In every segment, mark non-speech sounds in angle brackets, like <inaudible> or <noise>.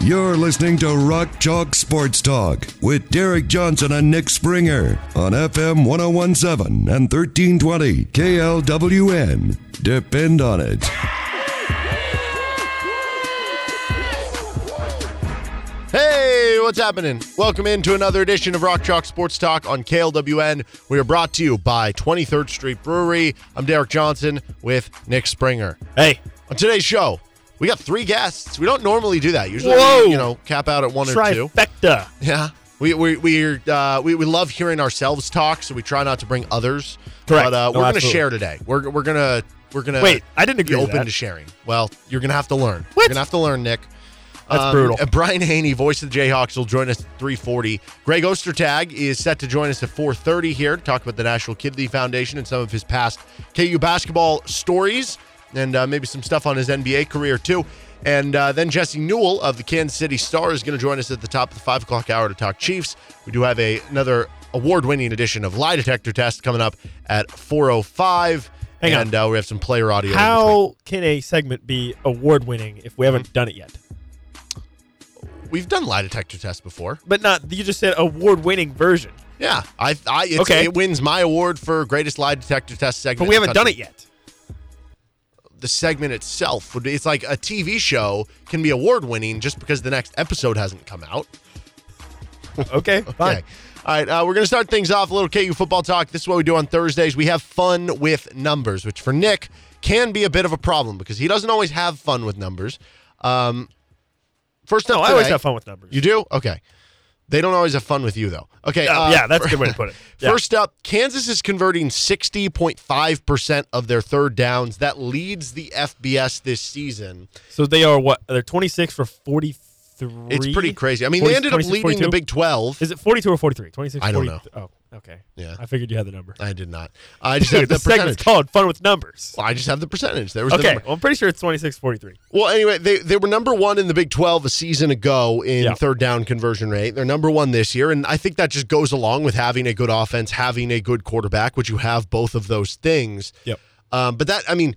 You're listening to Rock Chalk Sports Talk with Derek Johnson and Nick Springer on FM 1017 and 1320 KLWN. Depend on it. Hey, what's happening? Welcome into another edition of Rock Chalk Sports Talk on KLWN. We are brought to you by 23rd Street Brewery. I'm Derek Johnson with Nick Springer. Hey, On today's show, we got three guests. We don't normally do that. Usually, Whoa. we, you know, cap out at one or two. trifecta. Yeah. We we we uh, we, we love hearing ourselves talk, so we try not to bring others. Correct. But uh, No, we're going to share today. We're we're gonna we're gonna Wait, I didn't agree open to sharing. Well, you're gonna have to learn. What? You're gonna have to learn, Nick. That's brutal. uh, Brian Hanni, voice of the Jayhawks, will join us at 3:40. Greg Ostertag is set to join us at 4:30 here to talk about the National Kidney Foundation and some of his past KU basketball stories, and uh, maybe some stuff on his NBA career too. And uh, then Jesse Newell of the Kansas City Star is going to join us at the top of the five o'clock hour to talk Chiefs. We do have a another award-winning edition of Lie Detector Test coming up at 4:05. Hang on. and uh, we have some player audio. How can a segment be award winning if we haven't done it yet? We've done lie detector tests before. But not you just said award winning version. Yeah, I, I it's, Okay. it wins my award for greatest lie detector test segment. But we haven't done it yet. The segment itself would be it's like a TV show can be award winning just because the next episode hasn't come out. Okay, <laughs> fine. All right, uh, we're going to start things off a little KU football talk. This is what we do on Thursdays. We have fun with numbers, which for Nick can be a bit of a problem because he doesn't always have fun with numbers. Um, first up, No, I always have fun with numbers. You do? Okay. They don't always have fun with you, though. Okay. Uh, uh, yeah, that's a good way to <laughs> put it. Yeah. First up, Kansas is converting 60.5% of their third downs. That leads the FBS this season. So they are what? They're 26 for 43. It's pretty crazy. I mean, 40 they ended up 26, leading the Big 12. Is it 42 or 43? 26. I don't 40 know. Oh, okay. Yeah. I figured you had the number. I did not. I just <laughs> had the the percentage. called Fun with Numbers. Well, I just have the percentage. There was the Okay, number. well, I'm pretty sure it's 26 43. Well, anyway, they, they were number one in the Big 12 a season ago in third down conversion rate. They're number one this year. And I think that just goes along with having a good offense, having a good quarterback, which you have both of those things. Yep. Um, but that, I mean,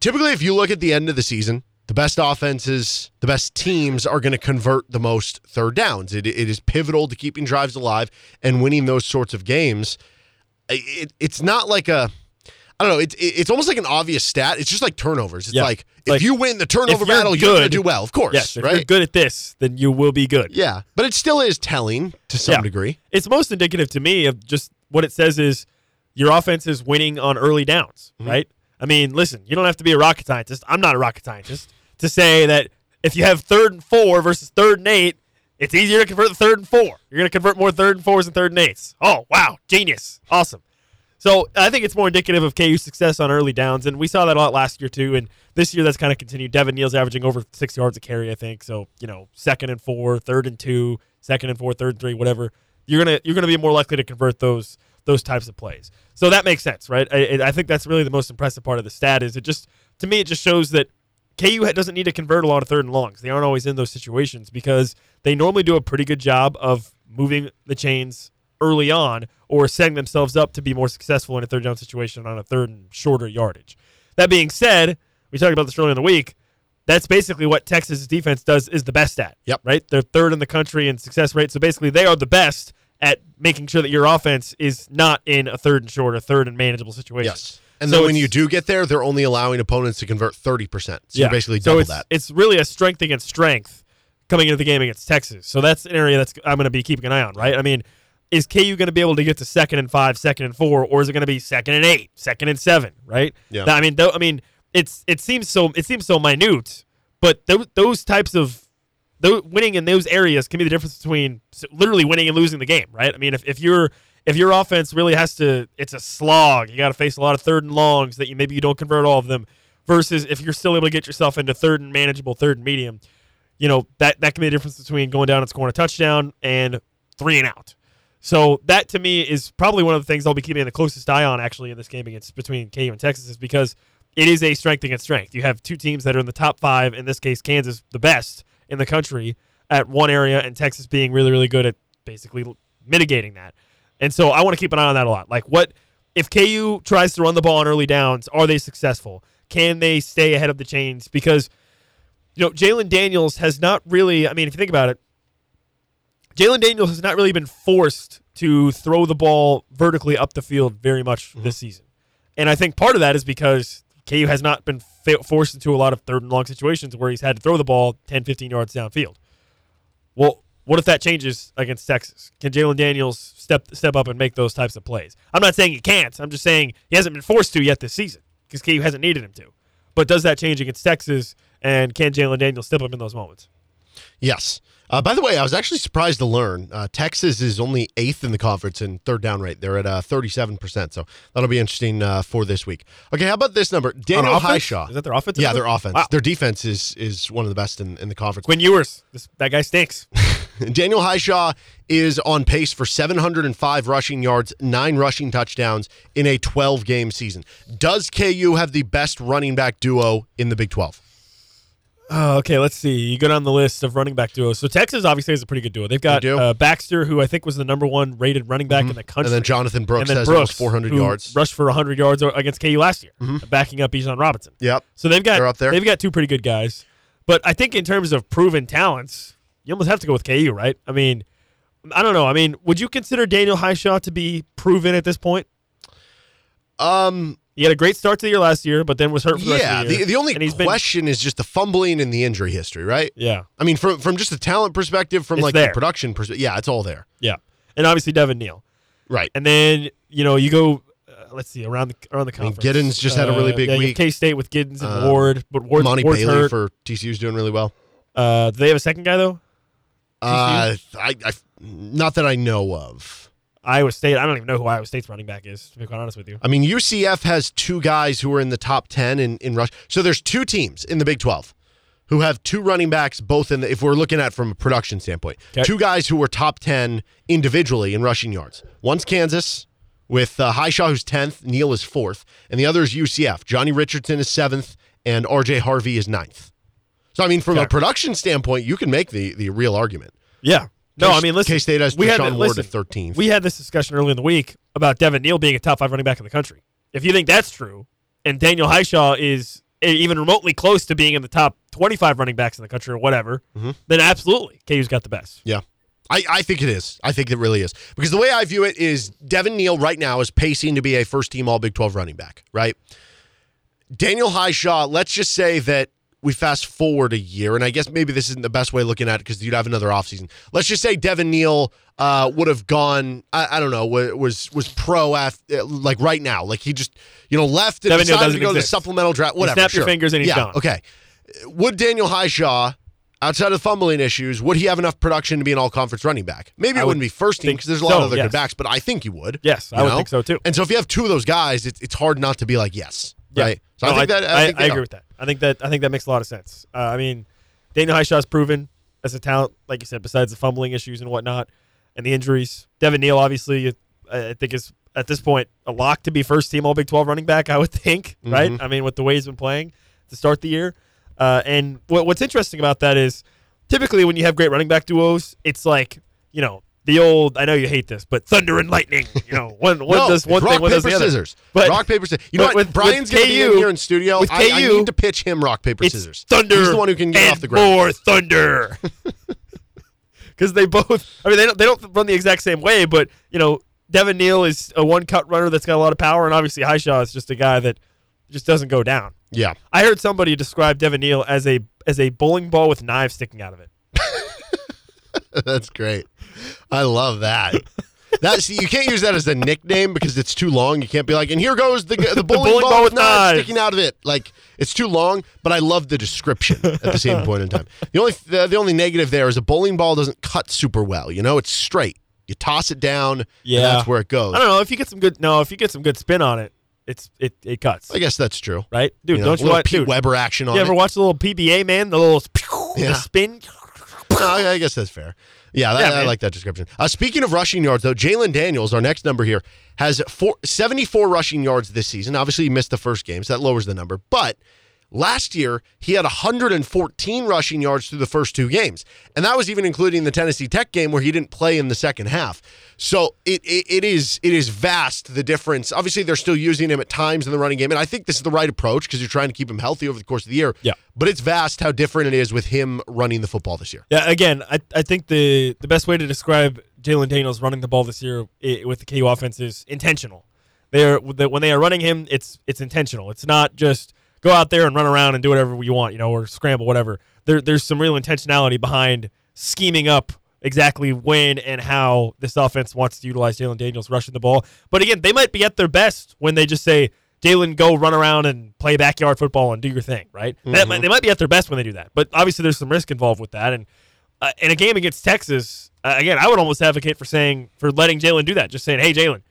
typically, if you look at the end of the season, the best offenses, the best teams are going to convert the most third downs. It, it is pivotal to keeping drives alive and winning those sorts of games. It, it's not like a, I don't know. It's it's almost like an obvious stat. It's just like turnovers. It's Yeah. like if Like, you win the turnover you're battle, you're going to do well. Of course, Yes, if right? you're good at this, then you will be good. Yeah, but it still is telling to some Yeah. degree. It's most indicative to me of just what it says is your offense is winning on early downs, Mm-hmm. right? I mean, listen, you don't have to be a rocket scientist. I'm not a rocket scientist to say that if you have third and four versus third and eight, it's easier to convert the third and four. You're going to convert more third and fours than third and eights. Oh, wow. Genius. Awesome. So I think it's more indicative of KU's success on early downs, and we saw that a lot last year too. And this year, that's kind of continued. Devin Neal's averaging over six yards a carry, I think. So you know, second and four, third and two, second and four, third and three, whatever. You're gonna you're gonna be more likely to convert those those types of plays. So that makes sense, right? I, I think that's really the most impressive part of the stat. Is it just to me, it just shows that KU doesn't need to convert a lot of third and longs. They aren't always in those situations because they normally do a pretty good job of moving the chains early on or setting themselves up to be more successful in a third down situation on a third and shorter yardage. That being said, we talked about this earlier in the week. That's basically what Texas defense does is the best at. Yep. Right? They're third in the country in success rate. So basically they are the best at making sure that your offense is not in a third and short, a third and manageable situation. Yes. And So then when you do get there, they're only allowing opponents to convert 30%. So you're basically so double it's, that. It's really a strength against strength coming into the game against Texas. So that's an area that's I'm going to be keeping an eye on, right? I mean, is KU going to be able to get to second and five, second and four, or is it going to be second and eight, second and seven, right? Yeah. I mean, though, I mean, it's it seems so it seems so minute, but those those types of those, winning in those areas can be the difference between literally winning and losing the game, right? I mean, if, if you're if your offense really has to, it's a slog. You got to face a lot of third and longs that you maybe you don't convert all of them. Versus if you're still able to get yourself into third and manageable, third and medium, you know that that can be the difference between going down and scoring a touchdown and three and out. So that to me is probably one of the things I'll be keeping the closest eye on actually in this game against between KU and Texas is because it is a strength against strength. You have two teams that are in the top five. In this case, Kansas the best in the country at one area, and Texas being really really good at basically mitigating that. And so I want to keep an eye on that a lot. Like what if KU tries to run the ball on early downs? Are they successful? Can they stay ahead of the chains? Because you know Jalen Daniels has not really. I mean, if you think about it, Jalen Daniels has not really been forced to throw the ball vertically up the field very much mm-hmm. this season. And I think part of that is because KU has not been fa- forced into a lot of third and long situations where he's had to throw the ball 10, 15 yards downfield. Well, what if that changes against Texas? Can Jalen Daniels step step up and make those types of plays? I'm not saying he can't. I'm just saying he hasn't been forced to yet this season because KU hasn't needed him to. But does that change against Texas? And can Jalen Daniels step up in those moments? Yes. Uh, by the way, I was actually surprised to learn uh, Texas is only eighth in the conference in third down rate. They're at uh, 37%. So that'll be interesting uh, for this week. Okay, how about this number? Daniel? Hishaw. Is that their offense? Yeah, their offense. Wow. Their defense is is one of the best in, in the conference. Quinn Ewers. This, that guy stinks. <laughs> <laughs> Daniel Hishaw is on pace for 705 rushing yards, nine rushing touchdowns in a 12 game season. Does KU have the best running back duo in the Big 12? Oh, okay, let's see. You go down the list of running back duos. So Texas obviously has a pretty good duo. They've got They. Mm-hmm. uh, Baxter, who I think was the number one rated running back in the country, And then Jonathan Brooks and then has Brooks, almost 400 who yards. Mm-hmm. rushed for 100 yards against KU last year, backing up Bijan Robinson. Yep. So they've got They're up there. they've got two pretty good guys. But I think in terms of proven talents, you almost have to go with KU, right? I mean, I don't know. I mean, would you consider Daniel Hishaw to be proven at this point? Um, He had a great start to the year last year, but then was hurt for the yeah, the the, the only he's been- question is just the fumbling and the injury history, right? yeah, I mean, from from just a talent perspective, from It's like there. the production perspective, yeah, it's all there. yeah, and obviously Devin Neal. Right. And then you know you go. Uh, let's see around the around the mean, conference. Giddens just had a really big week. K State with Giddens and Uh, Ward, but Ward's, Monty Ward's Bailey hurt. for TCU's doing really well. uh, do they have a second guy though? Uh, I, I, not that I know of. Iowa State. I don't even know who Iowa State's running back is. To be quite honest with you. I mean, UCF has two guys who are in the top 10 in, in rush. So there's two teams in the Big 12 who have two running backs, both in the, if we're looking at from a production standpoint, Okay. two guys who were top 10 individually in rushing yards. One's Kansas with uh, Hishaw, who's 10th, Neal is 4th, and the other is UCF. Johnny Richardson is 7th, and RJ Harvey is 9th. So, I mean, from a production standpoint, you can make the, the real argument. Yeah. No, K- I mean, listen. K-State has we had Deshaun Ward listen, at 13th. We had this discussion early in the week about Devin Neal being a top five running back in the country. If you think that's true, and Daniel Hishaw is even remotely close to being in the top 25 running backs in the country or whatever, Mm-hmm. then absolutely, KU's got the best. Yeah. I, I think it is. I think it really is. Because the way I view it is Devin Neal right now is pacing to be a first team All Big 12 running back, right? Daniel Hishaw, let's just say that we fast forward a year, and I guess maybe this isn't the best way of looking at it because you'd have another offseason. Let's just say Devin Neal uh, would have gone, I, I don't know. Was was pro after, like right now. Like he just, you know, left and Devin decided to go to the supplemental draft, whatever. snap your fingers and he's yeah, gone. Okay. Would Daniel Hishaw, outside of fumbling issues, would he have enough production to be an all conference running back? Maybe it would wouldn't be first team because there's a lot so, of other yes. good backs, but I think he would. Yes, I you would think so too. And so if you have two of those guys, it's, it's hard not to be like, yes. Yeah. Right. So No, I think that I, think I agree are. with that. I think that I think that makes a lot of sense. Uh, I mean, Daniel Hishaw's proven as a talent, like you said, besides the fumbling issues and whatnot, and the injuries. Devin Neal, obviously, I I think is at this point a lock to be first team All Big Twelve running back. I would think, Mm-hmm. right? I mean, with the way he's been playing to start the year. Uh, and what, what's interesting about that is typically when you have great running back duos, it's like you know the old. I know you hate this, but thunder and lightning. You know, one one <laughs> no, does one rock, thing, one paper, does the other. scissors. But rock, paper, scissors. You know what? with- Brian's with to be in here in studio. with I, I need to pitch him rock, paper, scissors. thunder. He's the one who can get off the ground. More thunder. <laughs> Because they both, I mean, they don't, they don't run the exact same way, but you know, Devin Neal is a one cut runner that's got a lot of power, and obviously Hishaw is just a guy that just doesn't go down. Yeah. I heard somebody describe Devin Neal as a as a bowling ball with knives sticking out of it. <laughs> That's great. I love that. That see, you can't use that as a nickname because it's too long. You can't be like, and here goes the <laughs> the bowling, bowling ball, ball with knives sticking out of it. Like it's too long. But I love the description at the same point in time. The only the, the only negative there is a bowling ball doesn't cut super well. You know, it's straight. You toss it down. Yeah. and that's where it goes. I don't know if you get some good no, if you get some good spin on it, it's it it cuts. I guess that's true. right, dude? You know, don't you watch? Pete Dude, Weber action on you ever it? watch the little PBA man, the little <laughs> Yeah. the spin? No, <laughs> I I guess that's fair. Yeah, that, Yeah, I like that description. Uh, speaking of rushing yards, though, Jalen Daniels, our next number here, has four, 74 rushing yards this season. Obviously, he missed the first game, so that lowers the number. But last year, he had 114 rushing yards through the first two games. And that was even including the Tennessee Tech game where he didn't play in the second half. So it, it, it is it is vast the difference. Obviously, they're still using him at times in the running game, and I think this is the right approach because you're trying to keep him healthy over the course of the year. Yeah. But it's vast how different it is with him running the football this year. Yeah, again, I, I think the the best way to describe Jalen Daniels running the ball this year with the KU offense is intentional. They're the- when they are running him, it's it's intentional. It's not just go out there and run around and do whatever you want, you know, or scramble, whatever. There, there's some real intentionality behind scheming up exactly when and how this offense wants to utilize Jalen Daniels rushing the ball. But again, they might be at their best when they just say, Jalen, go run around and play backyard football and do your thing, right? That might, they might be at their best when they do that. But obviously, there's some risk involved with that. And uh, in a game against Texas, uh, again, I would almost advocate for saying for letting Jalen do that. Just saying, hey, Jalen,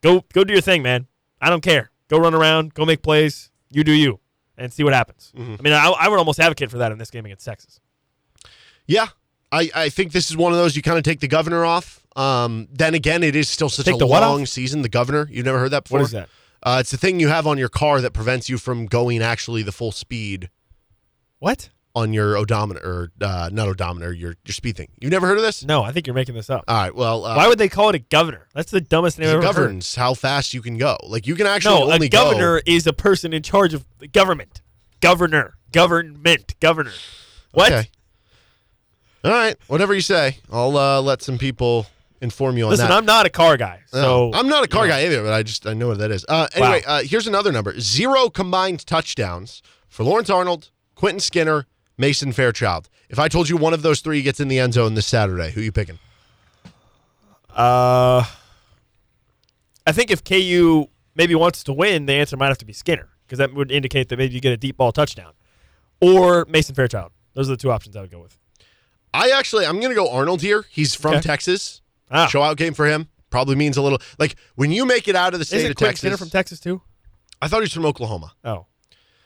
go go do your thing, man. I don't care. Go run around, go make plays. You do you, and see what happens. I mean, I, I would almost advocate for that in this game against Texas. Yeah, I, I think this is one of those you kind of take the governor off. Um, then again, it is still such Take a the long off? season. The governor, you've never heard that before. What is that? Uh, it's the thing you have on your car that prevents you from going actually the full speed What? On your odometer, or uh, not odometer, your your speed thing. You've never heard of this? No, I think you're making this up. All right. Well, uh, Why would they call it a governor? That's the dumbest name it I've ever heard. governs how fast you can go. Like you can actually No, only a governor is a person in charge of the government. Governor, government, governor. What? Okay. All right. Whatever you say. I'll uh, let some people inform you on Listen, that. I'm not a car guy, so No, I'm not a car know. guy either, but I just I know what that is. Uh, anyway, Wow. uh, here's another number: zero combined touchdowns for Lawrence Arnold, Quentin Skinner, Mason Fairchild. If I told you one of those three gets in the end zone this Saturday, who you picking? Uh, I think if KU maybe wants to win, the answer might have to be Skinner because that would indicate that maybe you get a deep ball touchdown, or Mason Fairchild. Those are the two options I would go with. I actually I'm going to go Arnold here. He's from Okay. Texas. Ah. Show out game for him. Probably means a little like when you make it out of the state Isn't of Quentin Texas. Skinner from Texas too? I thought he was from Oklahoma. Oh,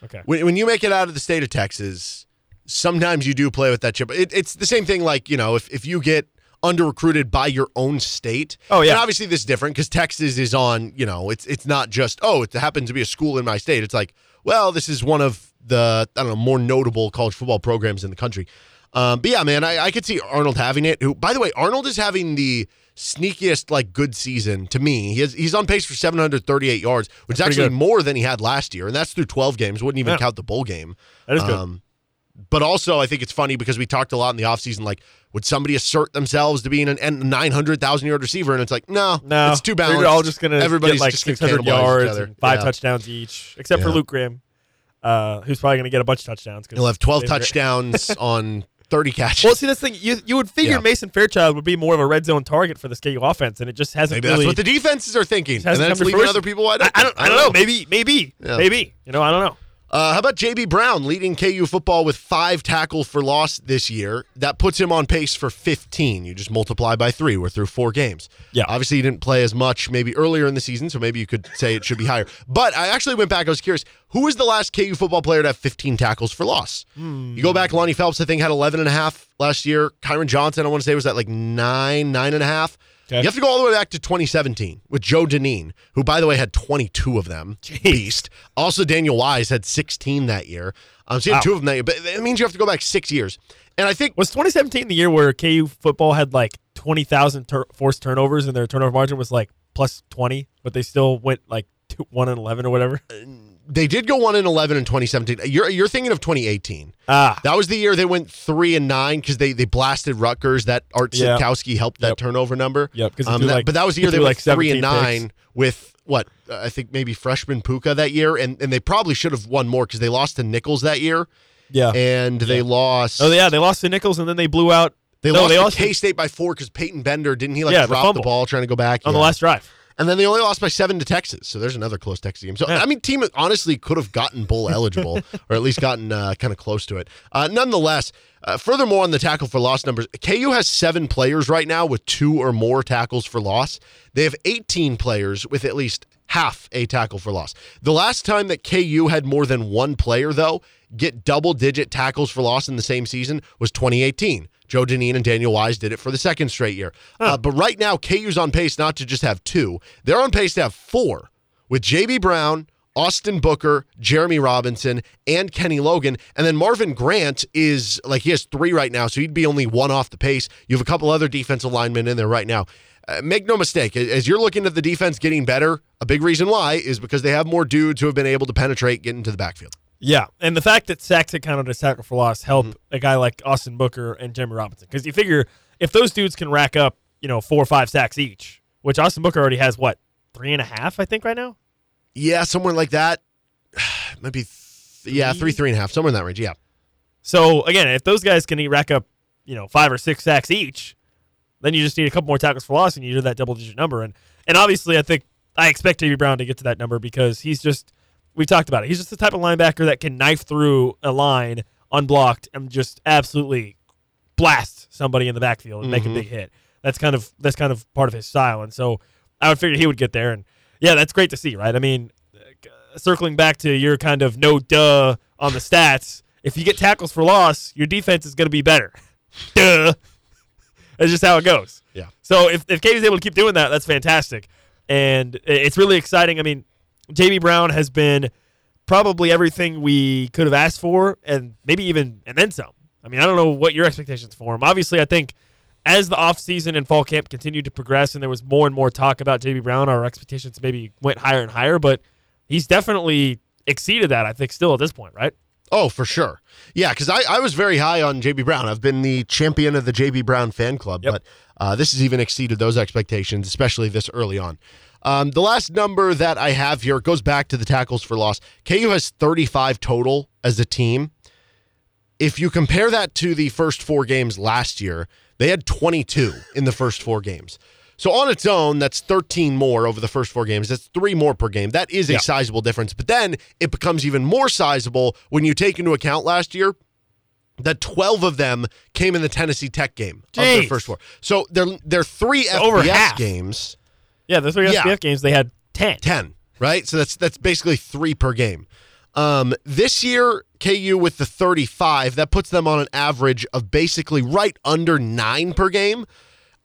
okay. When, when you make it out of the state of Texas, sometimes you do play with that chip. It, it's the same thing like, you know, if, if you get under recruited by your own state. Oh, yeah. And obviously this is different because Texas is on, you know, it's it's not just, oh, it happens to be a school in my state. It's like, well, this is one of the, I don't know, more notable college football programs in the country. Um, but yeah, man, I, I could see Arnold having it. Who, by the way, Arnold is having the sneakiest like good season to me. He has, he's on pace for 738 yards, which is That's pretty actually more than he had last year, and that's through 12 games. Wouldn't even Yeah. count the bowl game. That is good. But also, I think it's funny because we talked a lot in the offseason, like, would somebody assert themselves to being an, an 900,000 yard receiver? And it's like, no, no, it's too balanced. They're all just gonna Everybody's get like just 600 cannibalize each yards five Yeah. touchdowns each, except for Luke Grimm, uh, who's probably gonna get a bunch of touchdowns. He'll have 12 touchdowns <laughs> on 30 catches. Well, see, this thing you you would figure Yeah. Mason Fairchild would be more of a red zone target for this KU offense, and it just hasn't Maybe really. that's what the defenses are thinking. And hasn't then come it's leaving other people wide I, open. I don't, I don't know. Maybe, maybe, Yeah. maybe. You know, I don't know. Uh, how about JB Brown leading KU football with five tackles for loss this year? That puts him on pace for 15. You just multiply by three. We're through four games. Yeah. Obviously, he didn't play as much maybe earlier in the season, so maybe you could say it should be higher. But I actually went back. I was curious. Who was the last KU football player to have 15 tackles for loss? You go back, Lonnie Phelps, I think, had 11 and a half last year. Kyron Johnson, I want to say, was at like nine, nine and a half. Okay. You have to go all the way back to 2017 with Joe Dineen, who, by the way, had 22 of them. Beast. Also, Daniel Wise had 16 that year. Um, so you had Wow. two of them that year, but it means you have to go back six years. And I think Was 2017 the year where KU football had like 20,000 tur- forced turnovers and their turnover margin was like plus 20, but they still went like two, 1 and 11 or whatever? They did go one in 11 in 2017. You're you're thinking of 2018. Ah, That was the year they went three and nine because they they blasted Rutgers. That Art Yeah. Sitkowski helped that Yep. turnover number. Yep, Um, that- like- but that was the year they went like three and 17 nine with what uh, I think maybe freshman Pooka that year, and and they probably should have won more because they lost to Nicholls that year, yeah. and they lost. oh, yeah. They lost to Nicholls and then they blew out They no, lost they lost K State by four because Peyton Bender didn't he like Yeah, drop the, fumble. ball trying to go back on the last drive. And then they only lost by seven to Texas. So there's another close Texas game. So, Yeah. I mean, team honestly could have gotten bowl eligible or at least gotten uh, kind of close to it. Uh, nonetheless, uh, furthermore, on the tackle for loss numbers, KU has seven players right now with two or more tackles for loss. They have 18 players with at least half a tackle for loss. The last time that KU had more than one player, though, get double digit tackles for loss in the same season was 2018. Joe Dineen and Daniel Wise did it for the second straight year. Uh, but right now, KU's on pace not to just have two, they're on pace to have four with JB Brown, Austin Booker, Jeremy Robinson, and Kenny Logan. And then Marvin Grant is like he has three right now, so he'd be only one off the pace. You have a couple other defensive linemen in there right now. Uh, make no mistake, as you're looking at the defense getting better, a big reason why is because they have more dudes who have been able to penetrate, get into the backfield. Yeah, and the fact that sacks had counted as tackle for loss help a guy like Austin Booker and Jeremy Robinson because you figure if those dudes can rack up, you know, four or five sacks each, which Austin Booker already has what three and a half, I think, right now. Yeah, somewhere like that. <sighs> Maybe, th- yeah, three, three and a half, somewhere in that range. Yeah. So again, if those guys can rack up, you know, five or six sacks each, then you just need a couple more tackles for loss, and you do that double digit number. And and obviously, I think I expect J.B. Brown to get to that number because he's just we talked about it. He's just the type of linebacker that can knife through a line unblocked and just absolutely blast somebody in the backfield and make a big hit. That's kind of that's kind of part of his style, and so I would figure he would get there. And yeah, that's great to see, right? I mean, uh, circling back to your kind of no duh on the stats, if you get tackles for loss, your defense is going to be better. <laughs> duh. That's just how it goes. Yeah. So if if KU's able to keep doing that, that's fantastic, and it's really exciting. I mean, JB Brown has been probably everything we could have asked for, and maybe even and then some. I mean, I don't know what your expectations for him. Obviously, I think as the offseason and fall camp continued to progress, and there was more and more talk about JB Brown, our expectations maybe went higher and higher. But he's definitely exceeded that. I think still at this point, right? Oh, for sure. Yeah, because I, I was very high on JB Brown. I've been the champion of the JB Brown fan club, Yep. but uh, this has even exceeded those expectations, especially this early on. Um, the last number that I have here goes back to the tackles for loss. KU has 35 total as a team. If you compare that to the first four games last year, they had 22 in the first four games. So on its own, that's 13 more over the first four games. That's three more per game. That is a Yeah. sizable difference. But then it becomes even more sizable when you take into account last year that 12 of them came in the Tennessee Tech game of their first four. So they're they're three So over FBS half. games. Yeah, the three Yeah. Games they had ten. 10, right? So that's that's basically 3 per game. Um, this year KU with the 35, that puts them on an average of basically right under 9 per game.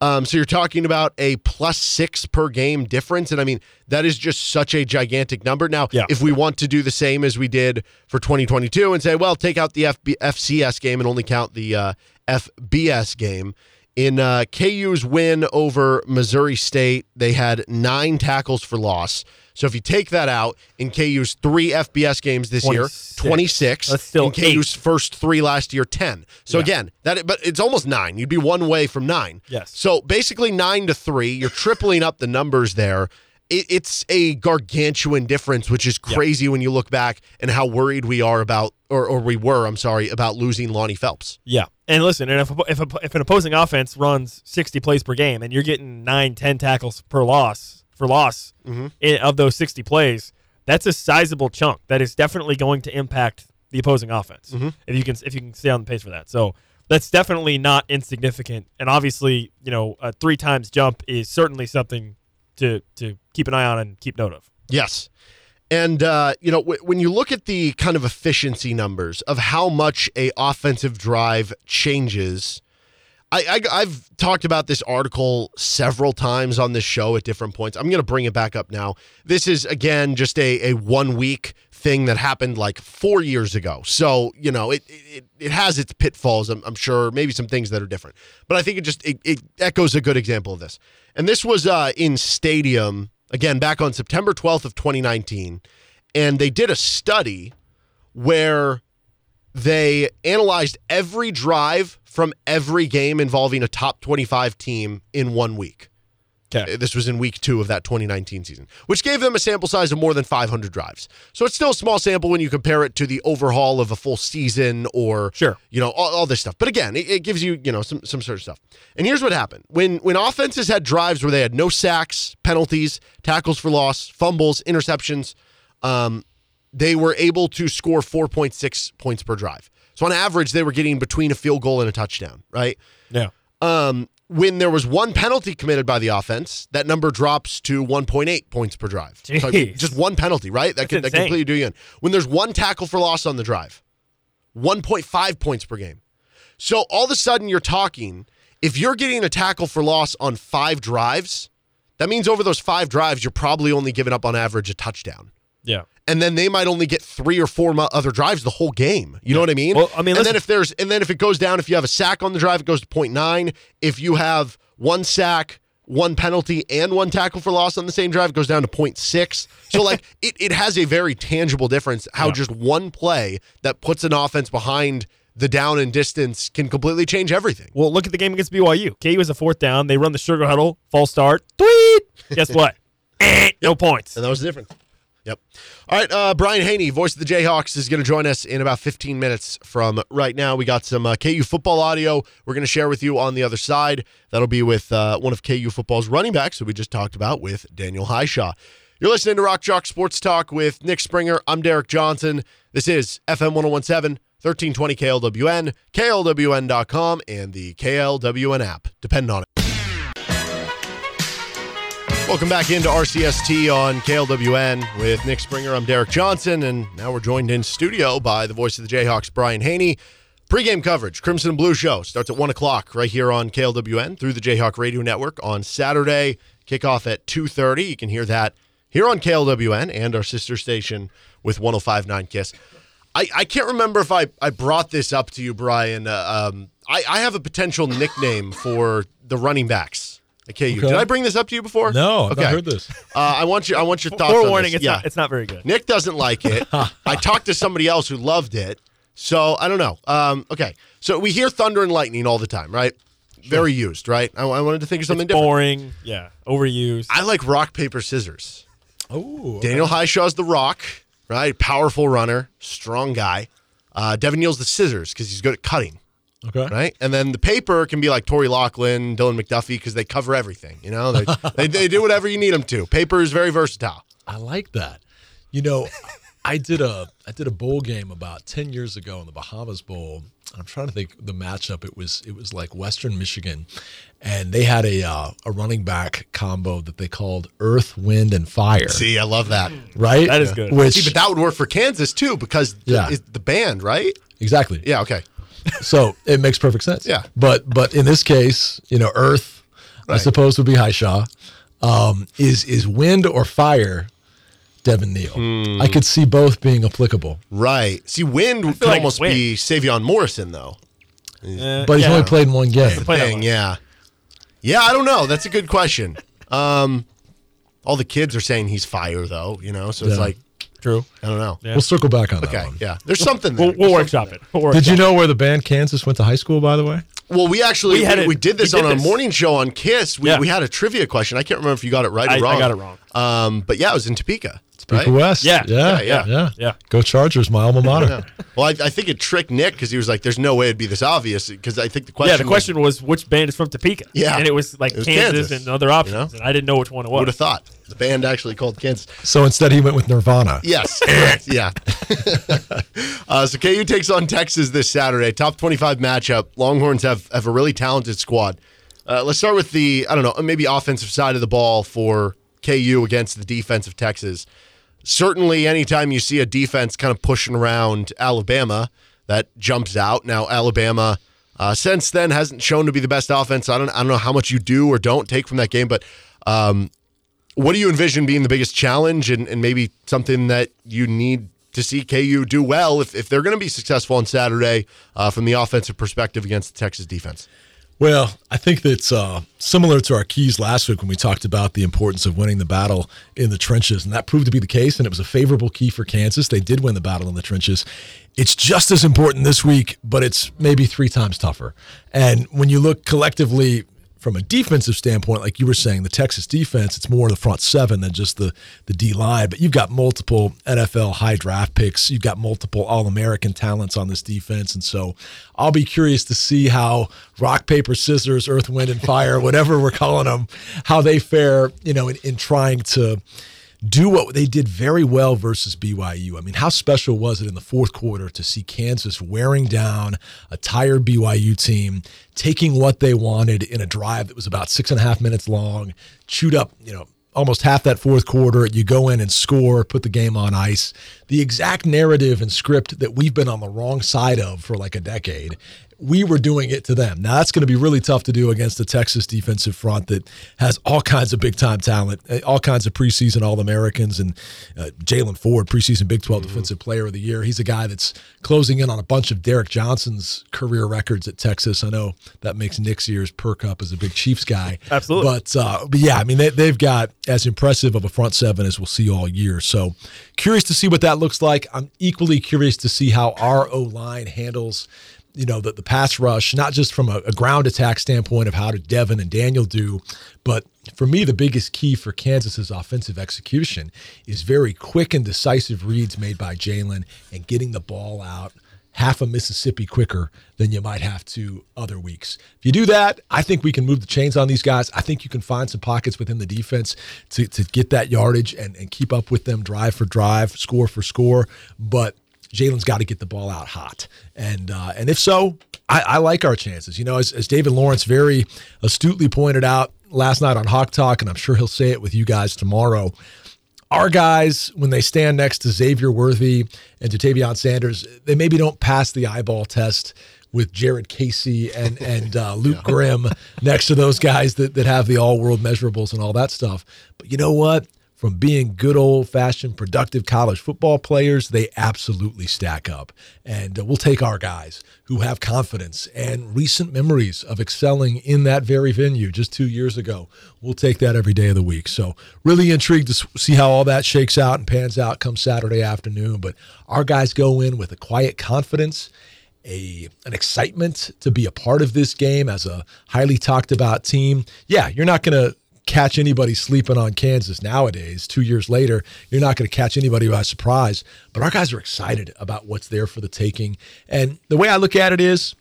Um, so you're talking about a plus 6 per game difference and I mean that is just such a gigantic number. Now, Yeah. if we want to do the same as we did for 2022 and say, well, take out the FB, FCS game and only count the uh, FBS game, in uh, KU's win over Missouri State, they had nine tackles for loss. So if you take that out, in KU's three FBS games this year, 26. 26. That's still in KU's first three last year, 10. So Yeah. again, that but it's almost nine. You'd be one way from nine. Yes. So basically nine to three. You're tripling up the numbers there. It, it's a gargantuan difference, which is crazy when you look back and how worried we are about, or, or we were, I'm sorry, about losing Lonnie Phelps. Yeah, and listen, and if if, if an opposing offense runs sixty plays per game, and you're getting nine, ten tackles per loss for loss mm-hmm. in, of those sixty plays, that's a sizable chunk. That is definitely going to impact the opposing offense mm-hmm. if you can if you can stay on the pace for that. So that's definitely not insignificant, and obviously, you know, a three times jump is certainly something to to keep an eye on and keep note of. Yes. And uh, you know, w- when you look at the kind of efficiency numbers of how much a offensive drive changes, I, I have talked about this article several times on this show at different points. I'm going to bring it back up now. This is again just a a one week thing that happened like four years ago. So you know, it it, it has its pitfalls. I'm, I'm sure maybe some things that are different, but I think it just it, it echoes a good example of this. And this was uh, in Stadium again back on September 12th of 2019, and they did a study where they analyzed every drive from every game involving a top 25 team in one week. This was in week two of that 2019 season, which gave them a sample size of more than 500 drives. So it's still a small sample when you compare it to the overhaul of a full season or, Sure. you know, all, all this stuff. But again, it, it gives you, you know, some, some sort of stuff. And here's what happened when when offenses had drives where they had no sacks, penalties, tackles for loss, fumbles, interceptions, um, they were able to score 4.6 points per drive. So on average, they were getting between a field goal and a touchdown, right? Yeah. Um, when there was one penalty committed by the offense, that number drops to 1.8 points per drive. So just one penalty, right? That can, that completely do you in. When there's one tackle for loss on the drive, 1.5 points per game. So all of a sudden, you're talking. If you're getting a tackle for loss on five drives, that means over those five drives, you're probably only giving up on average a touchdown. Yeah. And then they might only get three or four other drives the whole game. You know what I mean? Well, I mean, and then if there's and then if it goes down, if you have a sack on the drive, it goes to 0.9. If you have one sack, one penalty, and one tackle for loss on the same drive, it goes down to 0.6. So like <laughs> it, it has a very tangible difference how just one play that puts an offense behind the down and distance can completely change everything. Well, look at the game against BYU. KU was a fourth down. They run the sugar huddle, false start. Tweet. Guess what? <laughs> Eh, no points. And that was the difference. Yep. All right. Uh, Brian Hanni, voice of the Jayhawks, is going to join us in about 15 minutes from right now. We got some uh, KU football audio we're going to share with you on the other side. That'll be with uh, one of KU football's running backs that we just talked about with Daniel Hishaw. You're listening to Rock Chalk Sports Talk with Nick Springer. I'm Derek Johnson. This is FM 1017, 1320 KLWN, KLWN.com, and the KLWN app. Depend on it. Welcome back into RCST on KLWN with Nick Springer. I'm Derek Johnson, and now we're joined in studio by the voice of the Jayhawks, Brian Hanni. Pre-game coverage, Crimson and Blue Show starts at one o'clock right here on KLWN through the Jayhawk Radio Network on Saturday. Kickoff at two thirty. You can hear that here on KLWN and our sister station with 105.9 Kiss. I, I can't remember if I, I brought this up to you, Brian. Uh, um, I, I have a potential nickname for the running backs KU. Okay. Did I bring this up to you before? No, I've not heard this. Uh, I want you. I want your thoughts. on Forewarning, it's, yeah. not, it's not very good. Nick doesn't like it. <laughs> I talked to somebody else who loved it. So I don't know. Um, okay, so we hear thunder and lightning all the time, right? Very used, right? I, I wanted to think of something It's different. boring. Yeah. Overused. I like rock paper scissors. Oh, Daniel Hishaw's the rock, right? Powerful runner, strong guy. Uh, Devin Neal's the scissors because he's good at cutting, okay. right? And then the paper can be like Torry Locklin, Dylan McDuffie because they cover everything. You know, they, <laughs> they they do whatever you need them to. Paper is very versatile. I like that. You know, <laughs> I did a I did a bowl game about ten years ago in the Bahamas Bowl. I'm trying to think the matchup. It was it was like Western Michigan, and they had a uh, a running back combo that they called Earth, Wind, and Fire. See, I love that. right? That is good. Which See, but that would work for Kansas too because Yeah. it's the band, right? exactly. Yeah. Okay. So it makes perfect sense. Yeah. But but in this case, you know, Earth, I suppose would be Hishaw. Um, is is wind or fire, Devin Neal? Hmm. I could see both being applicable. Right. See, wind could like almost wind. be Savion Morrison though. Eh, But he's yeah. only played in one game. Play Thing, yeah. Yeah, I don't know. That's a good question. Um, all the kids are saying he's fire though, you know. So it's like True. I don't know. Yeah. We'll circle back on that Okay. one. Yeah. There's something there. We'll, we'll There's workshop something it. We'll Did you workshop know where the band Kansas went to high school? By the way. Well, we actually We we, had we, did this we did on a morning show on Kiss. We, Yeah. we had a trivia question. I can't remember if you got it right I- or I wrong. got it wrong. Um, but yeah, it was in Topeka. Topeka right? West. Yeah. yeah, Yeah, yeah. Yeah. Go Chargers, my alma mater. Yeah. Well, I, I think it tricked Nick because he was like, "There's no way it'd be this obvious." Because I think the question. Yeah, the question was which band is from Topeka. Yeah. And it was like It was Kansas, Kansas, and other options. you know? And I didn't know which one it was. would have thought the band actually called Kansas. So instead, he went with Nirvana. Yes. <laughs> Yeah. <laughs> uh, so KU takes on Texas this Saturday. Top 25 matchup. Longhorns have, have a really talented squad. Uh, let's start with the, I don't know, maybe offensive side of the ball for KU against the defense of Texas. Certainly, anytime you see a defense kind of pushing around Alabama, that jumps out. Now, Alabama, uh, since then, hasn't shown to be the best offense. I don't, I don't know how much you do or don't take from that game, but um, what do you envision being the biggest challenge and, and maybe something that you need to see KU do well if, if they're going to be successful on Saturday uh, from the offensive perspective against the Texas defense? Well, I think that's uh, similar to our keys last week when we talked about the importance of winning the battle in the trenches, and that proved to be the case. And it was a favorable key for Kansas. They did win the battle in the trenches. It's just as important this week, but it's maybe three times tougher. And when you look collectively from a defensive standpoint, like you were saying, the Texas defense, it's more the front seven than just the the D line. But you've got multiple NFL high draft picks. You've got multiple All American talents on this defense, and so I'll be curious to see how rock paper scissors, earth, wind, and fire, <laughs> whatever we're calling them, how they fare. You know, in, in trying to do what they did very well versus BYU. I mean, how special was it in the fourth quarter to see Kansas wearing down a tired BYU team, taking what they wanted in a drive that was about six and a half minutes long, chewed up, you know, almost half that fourth quarter. You go in and score, put the game on ice. The exact narrative and script that we've been on the wrong side of for like a decade we were doing it to them. Now that's going to be really tough to do against the Texas defensive front that has all kinds of big time talent, eh, all kinds of preseason All Americans, and uh, Jaylan Ford, preseason Big 12 mm-hmm. Defensive Player of the Year. He's a guy that's closing in on a bunch of Derrick Johnson's career records at Texas. I know that makes Nick's ears perk up as a big Chiefs guy. Absolutely. But, uh, but yeah, I mean, they, they've got as impressive of a front seven as we'll see all year. So curious to see what that looks like. I'm equally curious to see how our O line handles you know, the, the pass rush, not just from a, a, ground attack standpoint of how did Devin and Daniel do, but for me, the biggest key for Kansas's offensive execution is very quick and decisive reads made by Jalen and getting the ball out half a Mississippi quicker than you might have to other weeks. If you do that, I think we can move the chains on these guys. I think you can find some pockets within the defense to, to get that yardage and, and keep up with them drive for drive, score for score. But Jalen's got to get the ball out hot, and uh, and if so, I, I, like our chances. You know, as, as David Lawrence very astutely pointed out last night on Hawk Talk, and I'm sure he'll say it with you guys tomorrow. Our guys, when they stand next to Xavier Worthy and to Tavion Sanders, they maybe don't pass the eyeball test with Jared Casey and and uh, <laughs> Luke yeah. Grimm next to those guys that, that have the all world measurables and all that stuff. But you know what? From being good old fashioned productive college football players, they absolutely stack up. And uh, we'll take our guys who have confidence and recent memories of excelling in that very venue just two years ago. We'll take that every day of the week. So, really intrigued to see how all that shakes out and pans out come Saturday afternoon. But our guys go in with a quiet confidence a an excitement to be a part of this game as a highly talked about team. Yeah, you're not going to catch anybody sleeping on Kansas nowadays. Two years later, you're not going to catch anybody by surprise. But our guys are excited about what's there for the taking. And the way I look at it is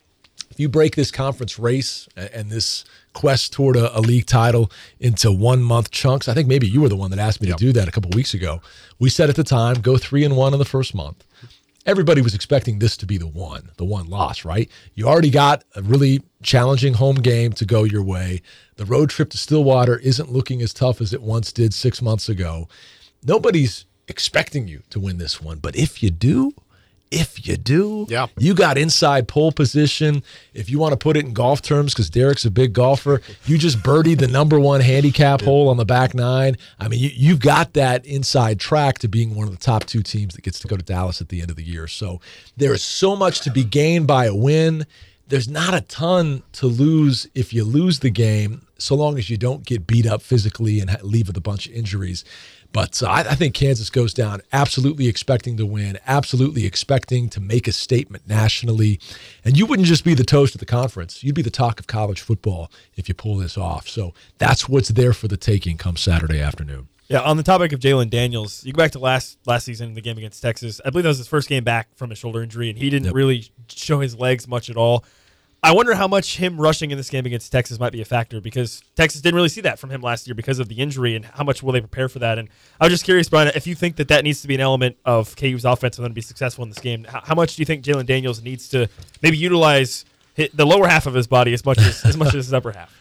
if you break this conference race and this quest toward a, a league title into one month chunks, I think maybe you were the one that asked me yep. to do that a couple weeks ago. We said at the time, go three and one in the first month everybody was expecting this to be the one, the one loss, right? You already got a really challenging home game to go your way. The road trip to Stillwater isn't looking as tough as it once did six months ago. Nobody's expecting you to win this one, but if you do, if you do, yeah. you got inside pole position. If you want to put it in golf terms, because Derek's a big golfer, you just birdied the number one handicap hole on the back nine. I mean, you, you got that inside track to being one of the top two teams that gets to go to Dallas at the end of the year. So there is so much to be gained by a win. There's not a ton to lose if you lose the game, so long as you don't get beat up physically and leave with a bunch of injuries. But uh, I, I, think Kansas goes down absolutely expecting to win, absolutely expecting to make a statement nationally. And you wouldn't just be the toast of the conference, you'd be the talk of college football if you pull this off. So that's what's there for the taking come Saturday afternoon. Yeah, on the topic of Jalen Daniels, you go back to last last season, in the game against Texas. I believe that was his first game back from a shoulder injury, and he didn't yep. really show his legs much at all. I wonder how much him rushing in this game against Texas might be a factor because Texas didn't really see that from him last year because of the injury and how much will they prepare for that. And I was just curious, Brian, if you think that that needs to be an element of KU's offense for then to be successful in this game, how, much do you think Jalen Daniels needs to maybe utilize the lower half of his body as much as as much as his upper half?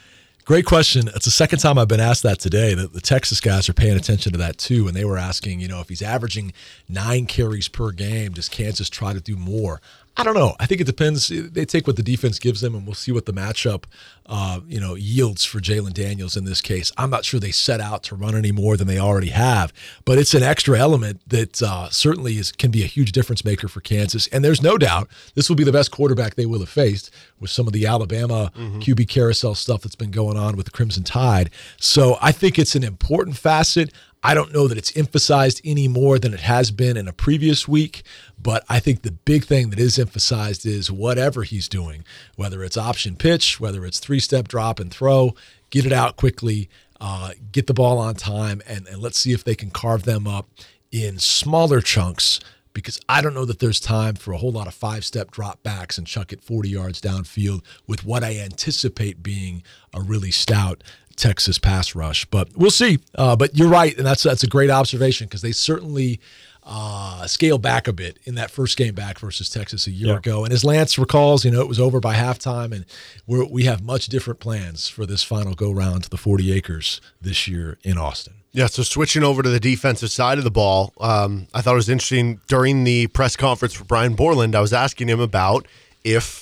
Great question. It's the second time I've been asked that today. The, the, Texas guys are paying attention to that too, and they were asking, you know, if he's averaging nine carries per game, does Kansas try to do more? I don't know. I think it depends. They take what the defense gives them, and we'll see what the matchup, uh, you know, yields for Jalen Daniels in this case. I'm not sure they set out to run any more than they already have, but it's an extra element that uh, certainly is can be a huge difference maker for Kansas. And there's no doubt this will be the best quarterback they will have faced with some of the Alabama mm-hmm. QB carousel stuff that's been going on with the Crimson Tide. So I think it's an important facet. I don't know that it's emphasized any more than it has been in a previous week, but I think the big thing that is emphasized is whatever he's doing, whether it's option pitch, whether it's three step drop and throw, get it out quickly, uh, get the ball on time, and, and let's see if they can carve them up in smaller chunks because I don't know that there's time for a whole lot of five step drop backs and chuck it 40 yards downfield with what I anticipate being a really stout Texas pass rush. But we'll see. Uh, but you're right, and that's that's a great observation because they certainly uh, scale back a bit in that first game back versus Texas a year yeah. ago. And as Lance recalls, you know, it was over by halftime, and we we have much different plans for this final go round to the 40 acres this year in Austin. Yeah, so switching over to the defensive side of the ball, um, I thought it was interesting during the press conference for Brian Borland. I was asking him about if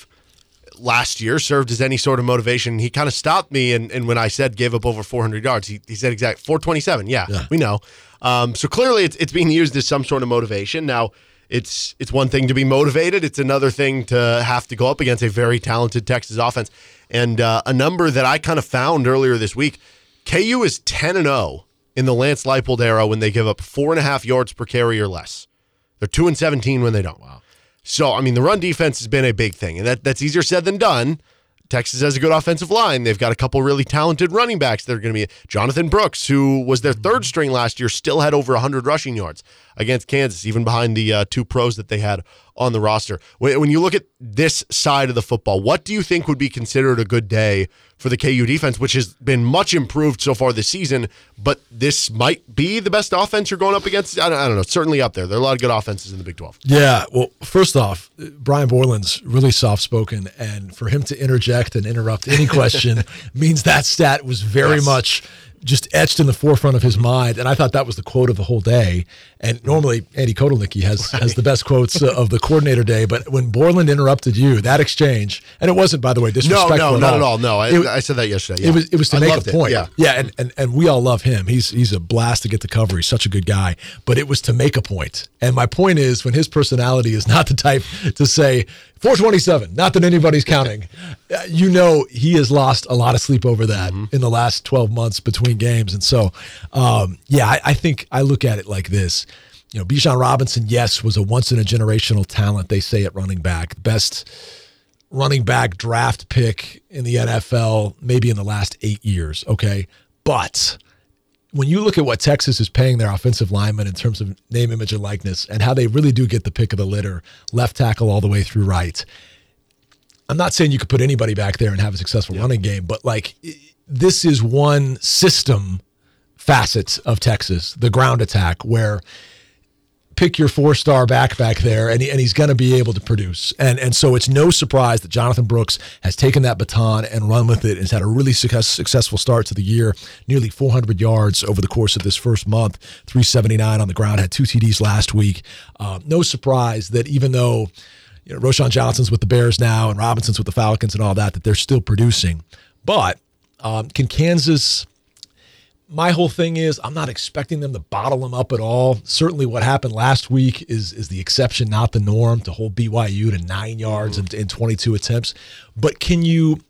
last year served as any sort of motivation. He kind of stopped me, and, and when I said gave up over 400 yards, he, he said exact 427. Yeah, Yeah. we know. Um, so clearly, it's it's being used as some sort of motivation. Now, it's it's one thing to be motivated; it's another thing to have to go up against a very talented Texas offense. And uh, a number that I kind of found earlier this week: KU is 10 and 0 in the Lance Leipold era when they give up four and a half yards per carry or less. They're two and 17 when they don't. Wow. So, I mean, the run defense has been a big thing, and that, that's easier said than done. Texas has a good offensive line. They've got a couple really talented running backs that are going to be Jonathan Brooks, who was their third string last year, still had over 100 rushing yards against Kansas, even behind the uh, two pros that they had on the roster. When, when you look at this side of the football, what do you think would be considered a good day for the KU defense, which has been much improved so far this season? But this might be the best offense you're going up against. I don't, I don't know. Certainly up there. There are a lot of good offenses in the Big 12. Yeah. Well, first off, Brian Borland's really soft spoken, and for him to interject and interrupt any question <laughs> means that stat was very Yes. much just etched in the forefront of his mind. And I thought that was the quote of the whole day. And normally Andy Kotelnicki has has the best quotes uh, of the coordinator day, but when Borland interrupted you, that exchange, and it wasn't, by the way, No, disrespectful. no, at not all. at all. No, I, It- I said that yesterday. it was it was to I make a it, point. Yeah. yeah, and, and and we all love him. He's he's a blast to get the cover. He's such a good guy. But it was to make a point. And my point is, when his personality is not the type to say 427, not that anybody's counting, <laughs> uh, you know he has lost a lot of sleep over that Mm-hmm. in the last 12 months between games. And so, um, yeah, I, I think I look at it like this. You know, Bijan Robinson, yes, was a once in a generational talent. They say at running back, best running back draft pick in the NFL, maybe in the last eight years. Okay. But when you look at what Texas is paying their offensive linemen in terms of name, image, and likeness, and how they really do get the pick of the litter, left tackle all the way through right. I'm not saying you could put anybody back there and have a successful running game, but like this is one system facet of Texas, the ground attack, where pick your four star back back there, and, he, and he's going to be able to produce. And and so it's no surprise that Jonathan Brooks has taken that baton and run with it and has had a really success, successful start to the year. Nearly 400 yards over the course of this first month, 379 on the ground, had two TDs last week. Um, no surprise that even though you know, Roschon Johnson's with the Bears now and Robinson's with the Falcons and all that, that they're still producing. But um, can Kansas my whole thing is I'm not expecting them to bottle them up at all. Certainly, what happened last week is is the exception, not the norm. To hold BYU to nine yards mm-hmm. in, in 22 attempts, but can you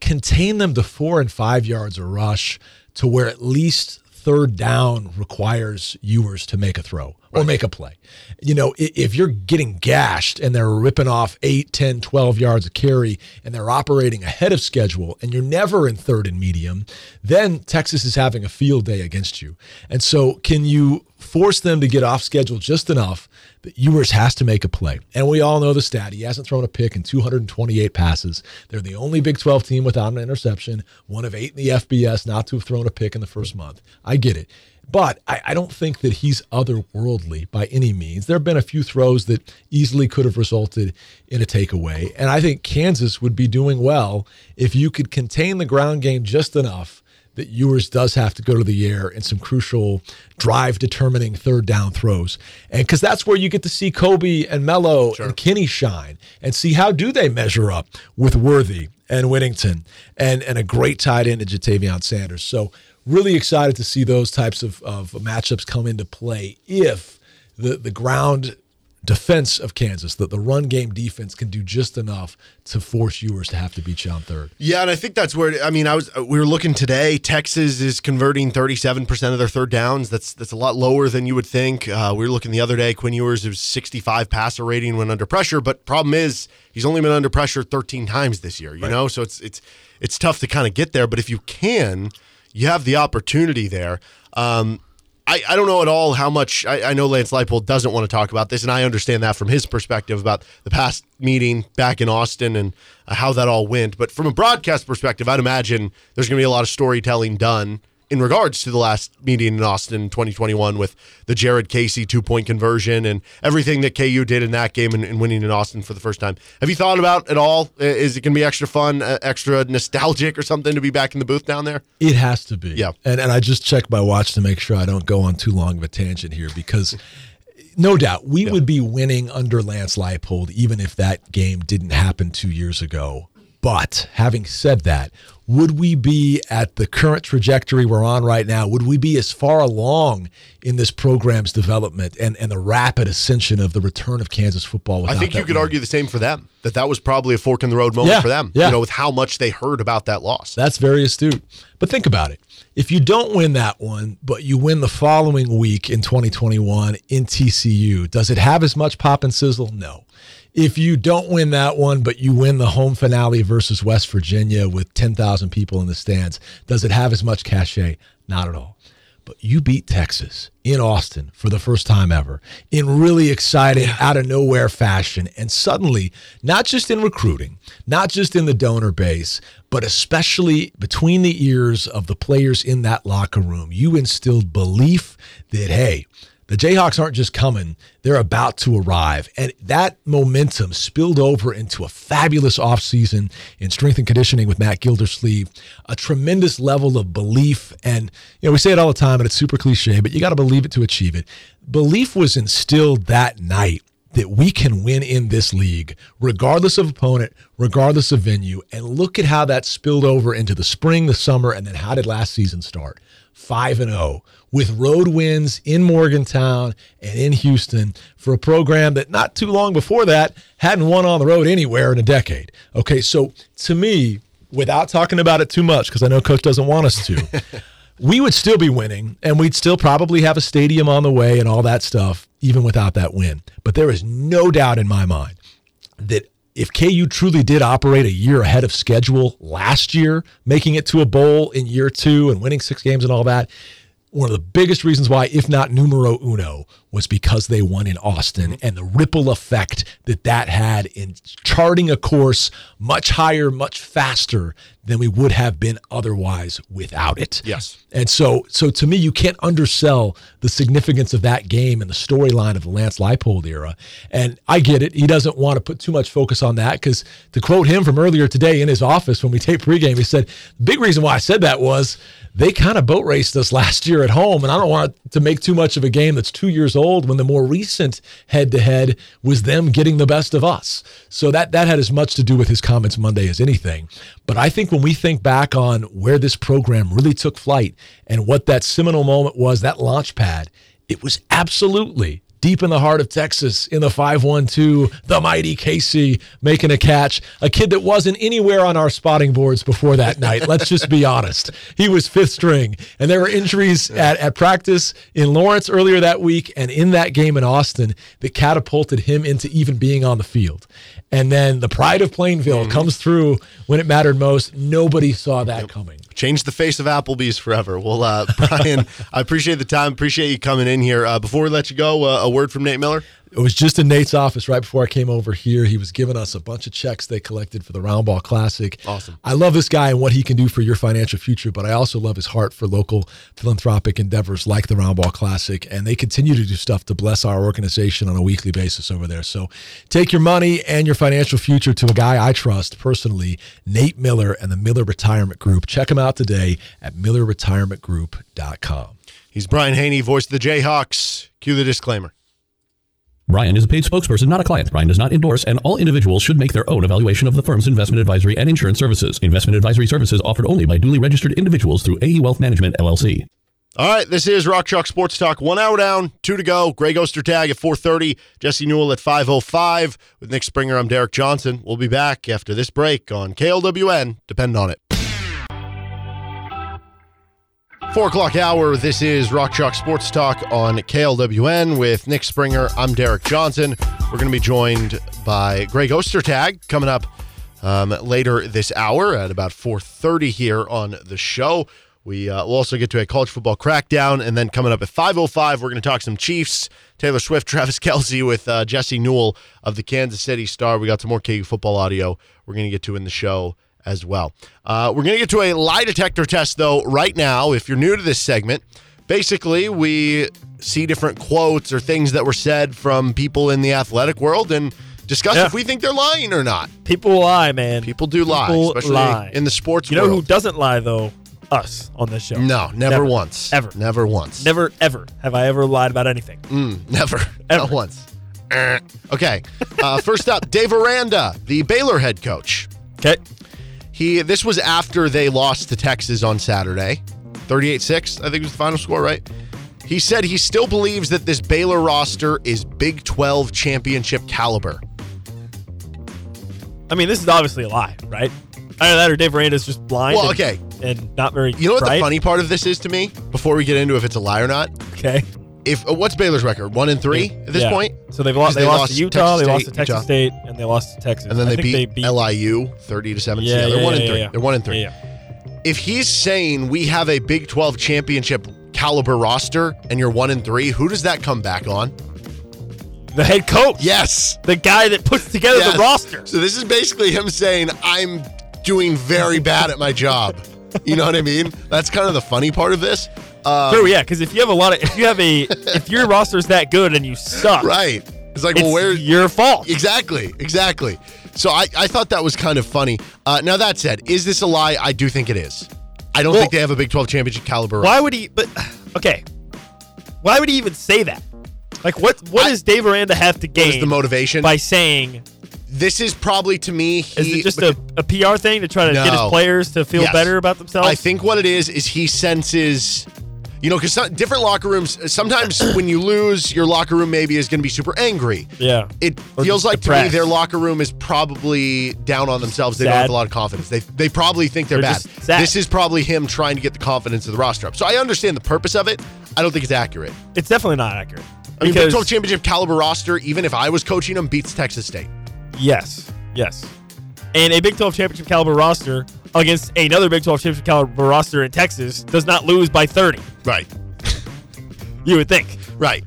contain them to four and five yards a rush to where at least third down requires Ewers to make a throw or make a play. You know, if you're getting gashed and they're ripping off 8, 10, 12 yards of carry and they're operating ahead of schedule and you're never in third and medium, then Texas is having a field day against you. And so can you force them to get off schedule just enough that Ewers has to make a play? And we all know the stat. He hasn't thrown a pick in 228 passes. They're the only Big 12 team without an interception, one of eight in the FBS not to have thrown a pick in the first month. I get it. But I, I don't think that he's otherworldly by any means. There have been a few throws that easily could have resulted in a takeaway. And I think Kansas would be doing well if you could contain the ground game just enough that Ewers does have to go to the air in some crucial drive determining third down throws. And because that's where you get to see Cobee and Mello and Kinney shine and see how do they measure up with Worthy and Whittington and, and a great tight end in Ja'Tavion Sanders. So really excited to see those types of, of matchups come into play if the, the ground defense of Kansas, that the run game defense can do just enough to force Ewers to have to beat you on third. Yeah, and I think that's where I mean I was we were looking today. Texas is converting 37% of their third downs. That's that's a lot lower than you would think. Uh, we were looking the other day. Quinn Ewers was 65 passer rating when under pressure, but problem is he's only been under pressure 13 times this year. You know, so it's it's it's tough to kind of get there. But if you can, you have the opportunity there. Um, I, I don't know at all how much I, I know Lance Leipold doesn't want to talk about this, and I understand that from his perspective about the past meeting back in Austin and uh, how that all went. But from a broadcast perspective, I'd imagine there's going to be a lot of storytelling done in regards to the last meeting in Austin in 2021 with the Jared Casey two point conversion and everything that KU did in that game and, and winning in Austin for the first time. Have you thought about at all? Is it going to be extra fun, uh, extra nostalgic, or something to be back in the booth down there? It has to be. Yeah. And and I just checked my watch to make sure I don't go on too long of a tangent here because no doubt we would be winning under Lance Leipold even if that game didn't happen two years ago. But having said that, would we be at the current trajectory we're on right now? Would we be as far along in this program's development and, and the rapid ascension of the return of Kansas football? I think you could win? argue the same for them. That that was probably a fork in the road moment Yeah, for them. yeah. You know, with how much they heard about that loss. That's very astute. But think about it. If you don't win that one, but you win the following week in 2021 in TCU, does it have as much pop and sizzle? No. If you don't win that one, but you win the home finale versus West Virginia with 10,000 people in the stands, does it have as much cachet? Not at all. But you beat Texas in Austin for the first time ever in really exciting, out of nowhere fashion. And suddenly, not just in recruiting, not just in the donor base, but especially between the ears of the players in that locker room, you instilled belief that, hey, the Jayhawks aren't just coming, they're about to arrive. And that momentum spilled over into a fabulous offseason in strength and conditioning with Matt Gildersleeve, a tremendous level of belief. And, you know, we say it all the time, and it's super cliche, but you got to believe it to achieve it. Belief was instilled that night that we can win in this league, regardless of opponent, regardless of venue. And look at how that spilled over into the spring, the summer, and then how did last season start? 5 and 0 with road wins in Morgantown and in Houston for a program that not too long before that hadn't won on the road anywhere in a decade. Okay, so to me, without talking about it too much because I know coach doesn't want us to, <laughs> we would still be winning and we'd still probably have a stadium on the way and all that stuff even without that win. But there is no doubt in my mind that if KU truly did operate a year ahead of schedule last year, making it to a bowl in year two and winning six games and all that, one of the biggest reasons why, if not numero uno, was because they won in Austin and the ripple effect that that had in charting a course much higher, much faster than we would have been otherwise without it. Yes. And so, so to me, you can't undersell the significance of that game and the storyline of the Lance Leipold era. And I get it; he doesn't want to put too much focus on that because, to quote him from earlier today in his office when we taped pregame, he said the big reason why I said that was they kind of boat raced us last year at home, and I don't want to make too much of a game that's two years old when the more recent head-to-head was them getting the best of us. So that that had as much to do with his comments Monday as anything. But I think when we think back on where this program really took flight and what that seminal moment was, that launch pad, it was absolutely deep in the heart of Texas in the 512, the mighty Casey making a catch, a kid that wasn't anywhere on our spotting boards before that night. Let's just be honest. He was fifth string, and there were injuries at, at practice in Lawrence earlier that week and in that game in Austin that catapulted him into even being on the field. And then the pride of Plainville mm-hmm. comes through when it mattered most. Nobody saw that coming. Change the face of Applebee's forever. Well, uh, <laughs> Brian, I appreciate the time. Appreciate you coming in here. Uh, before we let you go, uh, a word from Nate Miller. It was just in Nate's office right before I came over here. He was giving us a bunch of checks they collected for the Roundball Classic. Awesome. I love this guy and what he can do for your financial future, but I also love his heart for local philanthropic endeavors like the Roundball Classic. And they continue to do stuff to bless our organization on a weekly basis over there. So take your money and your financial future to a guy I trust personally, Nate Miller and the Miller Retirement Group. Check him out today at millerretirementgroup.com. He's Brian Hanni, voice of the Jayhawks. Cue the disclaimer. Brian is a paid spokesperson, not a client. Brian does not endorse, and all individuals should make their own evaluation of the firm's investment advisory and insurance services. Investment advisory services offered only by duly registered individuals through AE Wealth Management, LLC. All right, this is Rock Chalk Sports Talk. One hour down, two to go. Greg Ostertag at 4.30, Jesse Newell at 5.05. With Nick Springer, I'm Derek Johnson. We'll be back after this break on KLWN. Depend on it. Four o'clock hour. This is Rock Chalk Sports Talk on KLWN with Nick Springer. I'm Derek Johnson. We're going to be joined by Greg Ostertag coming up um, later this hour at about 4:30 here on the show. We uh, will also get to a college football crackdown, and then coming up at 5:05, we're going to talk some Chiefs. Taylor Swift, <laughs> Travis Kelce with uh, Jesse Newell of the Kansas City Star. We got some more KU football audio. We're going to get to in the show as well. Uh, we're going to get to a lie detector test, though, right now. If you're new to this segment, basically, we see different quotes or things that were said from people in the athletic world and discuss Yeah. if we think they're lying or not. People lie, man. People do lie, People especially lie. in the sports world. You know who doesn't lie though? Us on this show. No, never, once. Ever. Never once. Never ever have I ever lied about anything. Mm, never. <laughs> Ever. Not once. Eh. okay. Uh, first up, Dave Aranda, the Baylor head coach. Okay. He this was after they lost to Texas on Saturday. 38-6, I think was the final score, right? He said he still believes that this Baylor roster is Big 12 championship caliber. I mean, this is obviously a lie, right? Either that or Dave Aranda's just blind. Well, and- okay. And not very. You know what bright. the funny part of this is to me? Before we get into if it's a lie or not, Okay. If uh, what's Baylor's record? One and three at this Yeah. point, So they've lost. They, they lost, to Utah. Texas they lost State, to Texas Utah. State, and they lost to Texas. and then I they think beat, LIU thirty to seven. Yeah, they're yeah, one and yeah, three. yeah. They're one and three. Yeah, yeah. If he's saying we have a Big Twelve championship caliber roster and you're one and three, who does that come back on? The head coach. Yes, The guy that puts together Yes. the roster. So this is basically him saying I'm doing very bad at my job. You know what I mean? That's kind of the funny part of this. Um, True, yeah, because if you have a lot of, if you have a, if your roster's that good and you suck, Right. It's like, it's well, where your fault. Exactly, exactly. So I, I thought that was kind of funny. Uh, now that said, is this a lie? I do think it is. I don't Well- think they have a Big 12 championship caliber. Why would he? But okay, why would he even say that? Like, what what I- does Dave Aranda have to gain is the motivation? by saying? This is probably to me. Is it just a, a PR thing to try to get his players to feel Yes. better about themselves? I think what it is is he senses, you know, because different locker rooms. Sometimes <coughs> when you lose, your locker room maybe is going to be super angry. Yeah. It Or feels like to me their locker room is probably down on themselves. They don't have a lot of confidence. They they probably think they're, They're bad. This is probably him trying to get the confidence of the roster up. So I understand the purpose of it. I don't think it's accurate. It's definitely not accurate. I mean, Big Because- 12 championship caliber roster, even if I was coaching them, beats Texas State. Yes, yes. And a Big 12 championship caliber roster against another Big 12 championship caliber roster in Texas does not lose by 30. Right. You would think. Right.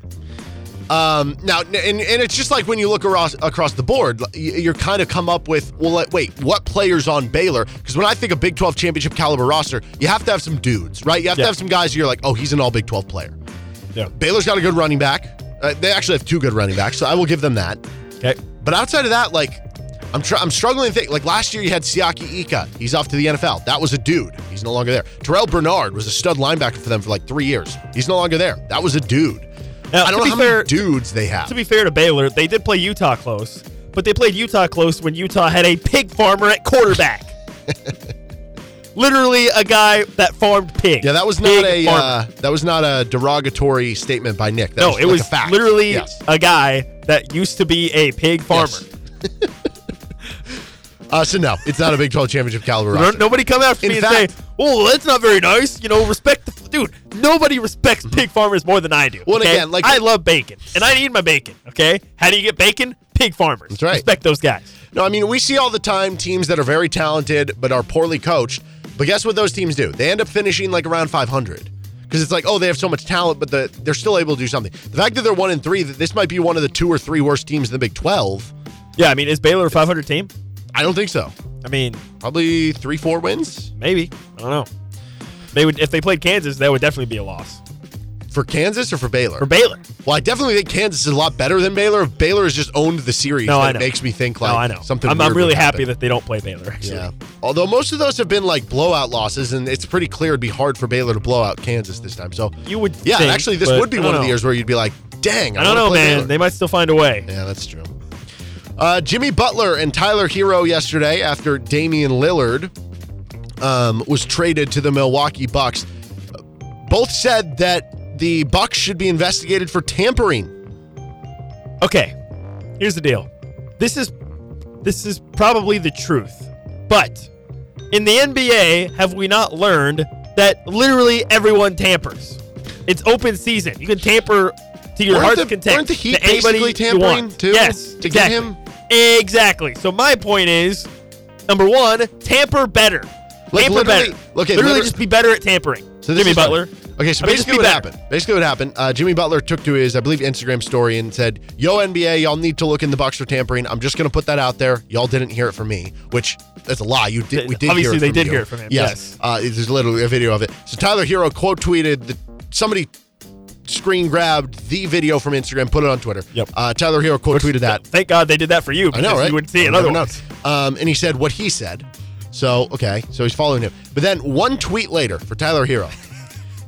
Um, now, and, and it's just like when you look across, across the board, you- you're kind of come up with, well, wait, what players on Baylor? Because when I think of Big 12 championship caliber roster, you have to have some dudes, right? You have Yeah. to have some guys you're like, oh, he's an all Big 12 player. Yeah. Baylor's got a good running back. Uh, they actually have two good running backs, so I will give them that. Okay. But outside of that, like, I'm tr- I'm struggling to think. Like last year, you had Siaki Ika. He's off to the NFL. That was a dude. He's no longer there. Terrell Bernard was a stud linebacker for them for like three years. He's no longer there. That was a dude. Now, I don't know how fair, many dudes they have. to be fair to Baylor, they did play Utah close, but they played Utah close when Utah had a pig farmer at quarterback. <laughs> Literally a guy that farmed pigs. yeah, that was not Pig a uh, that was not a derogatory statement by Nick. That no, was it like was a fact. literally Yes. a guy that used to be a pig farmer. Yes. <laughs> Uh, so no, it's not a Big 12 championship caliber roster. Nobody come after In me fact- and say, "Oh, that's not very nice." You know, respect the dude. Nobody respects pig farmers more than I do. Well, okay? again, like- I love bacon, and I need my bacon. Okay, how do you get bacon? Pig farmers. That's right. Respect those guys. No, I mean, we see all the time teams that are very talented but are poorly coached. But guess what those teams do? They end up finishing like around 500. Because it's like, oh, they have so much talent, but the, they're still able to do something. The fact that they're one and three, that this might be one of the two or three worst teams in the Big 12. Yeah, I mean, is Baylor a 500 team? I don't think so. I mean, Probably three, four wins maybe. I don't know. They would if they played Kansas, that would definitely be a loss for Kansas or for Baylor. for Baylor. well, I definitely think Kansas is a lot better than Baylor. If Baylor has just owned the series, No, that I know. makes me think like no, I know. something. I'm, I'm really happy that they don't play Baylor. Actually. Yeah. Although most of those have been like blowout losses, and it's pretty clear it'd be hard for Baylor to blow out Kansas this time. So You would. Yeah, think, actually, this would be one don't of the years where you'd be like, "Dang, I, I don't know, man. Baylor. They might still find a way. Yeah, that's true. Uh, Jimmy Butler and Tyler Herro yesterday, after Damian Lillard um, was traded to the Milwaukee Bucks, both said that the Bucks should be investigated for tampering. Okay, here's the deal. This is this is probably the truth. But in the NBA, have we not learned that literally everyone tampers? It's open season. You can tamper to your Weren't heart's the- content. weren't the Heat to basically tampering, too, Yes, to get exactly. him? Exactly. So my point is, number one, tamper better. Like, tamper better. okay, literally liter- just be better at tampering. So Jimmy Butler. Okay, so I mean, basically what happened? Basically what happened? Uh, Jimmy Butler took to his, I believe, Instagram story and said, "Yo NBA, y'all need to look in the box for tampering. I'm just gonna put that out there. Y'all didn't hear it from me, which that's a lie. You did. We did. Obviously, hear it they from did you. hear it from him, Yes. yes. Uh, there's literally a video of it. So Tyler Herro quote tweeted that somebody screen grabbed the video from Instagram, put it on Twitter. Yep. Uh, Tyler Herro quote tweeted that. Thank God they did that for you. I know, right? You wouldn't see it otherwise. Um, and he said what he said. So, okay, so he's following him. But then one tweet later for Tyler Herro,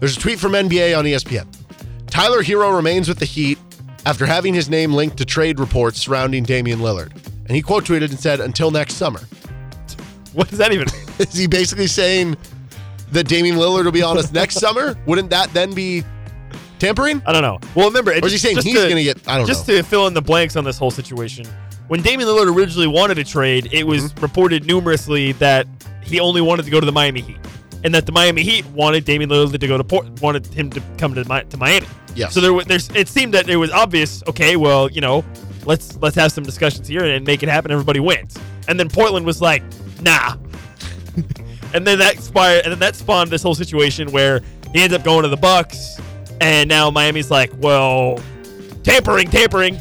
there's a tweet from NBA on ESPN. Tyler Herro remains with the Heat after having his name linked to trade reports surrounding Damian Lillard. And he quote tweeted and said, until next summer. <laughs> What does that even mean? <laughs> Is he basically saying that Damian Lillard will be on us next <laughs> summer? Wouldn't that then be tampering? I don't know. Well, remember, Or is he just- saying he's gonna get- I don't just know. to fill in the blanks on this whole situation. When Damian Lillard originally wanted a trade, it was Mm-hmm. reported numerously that he only wanted to go to the Miami Heat, and that the Miami Heat wanted Damian Lillard to go to Port, wanted him to come to Mi- to Miami. Yes. So there, there's, it seemed that it was obvious. Okay, well, you know, let's let's have some discussions here and make it happen. Everybody wins. And then Portland was like, nah. <laughs> and then that inspired, and then that spawned this whole situation where he ends up going to the Bucks, and now Miami's like, well, tampering, tampering.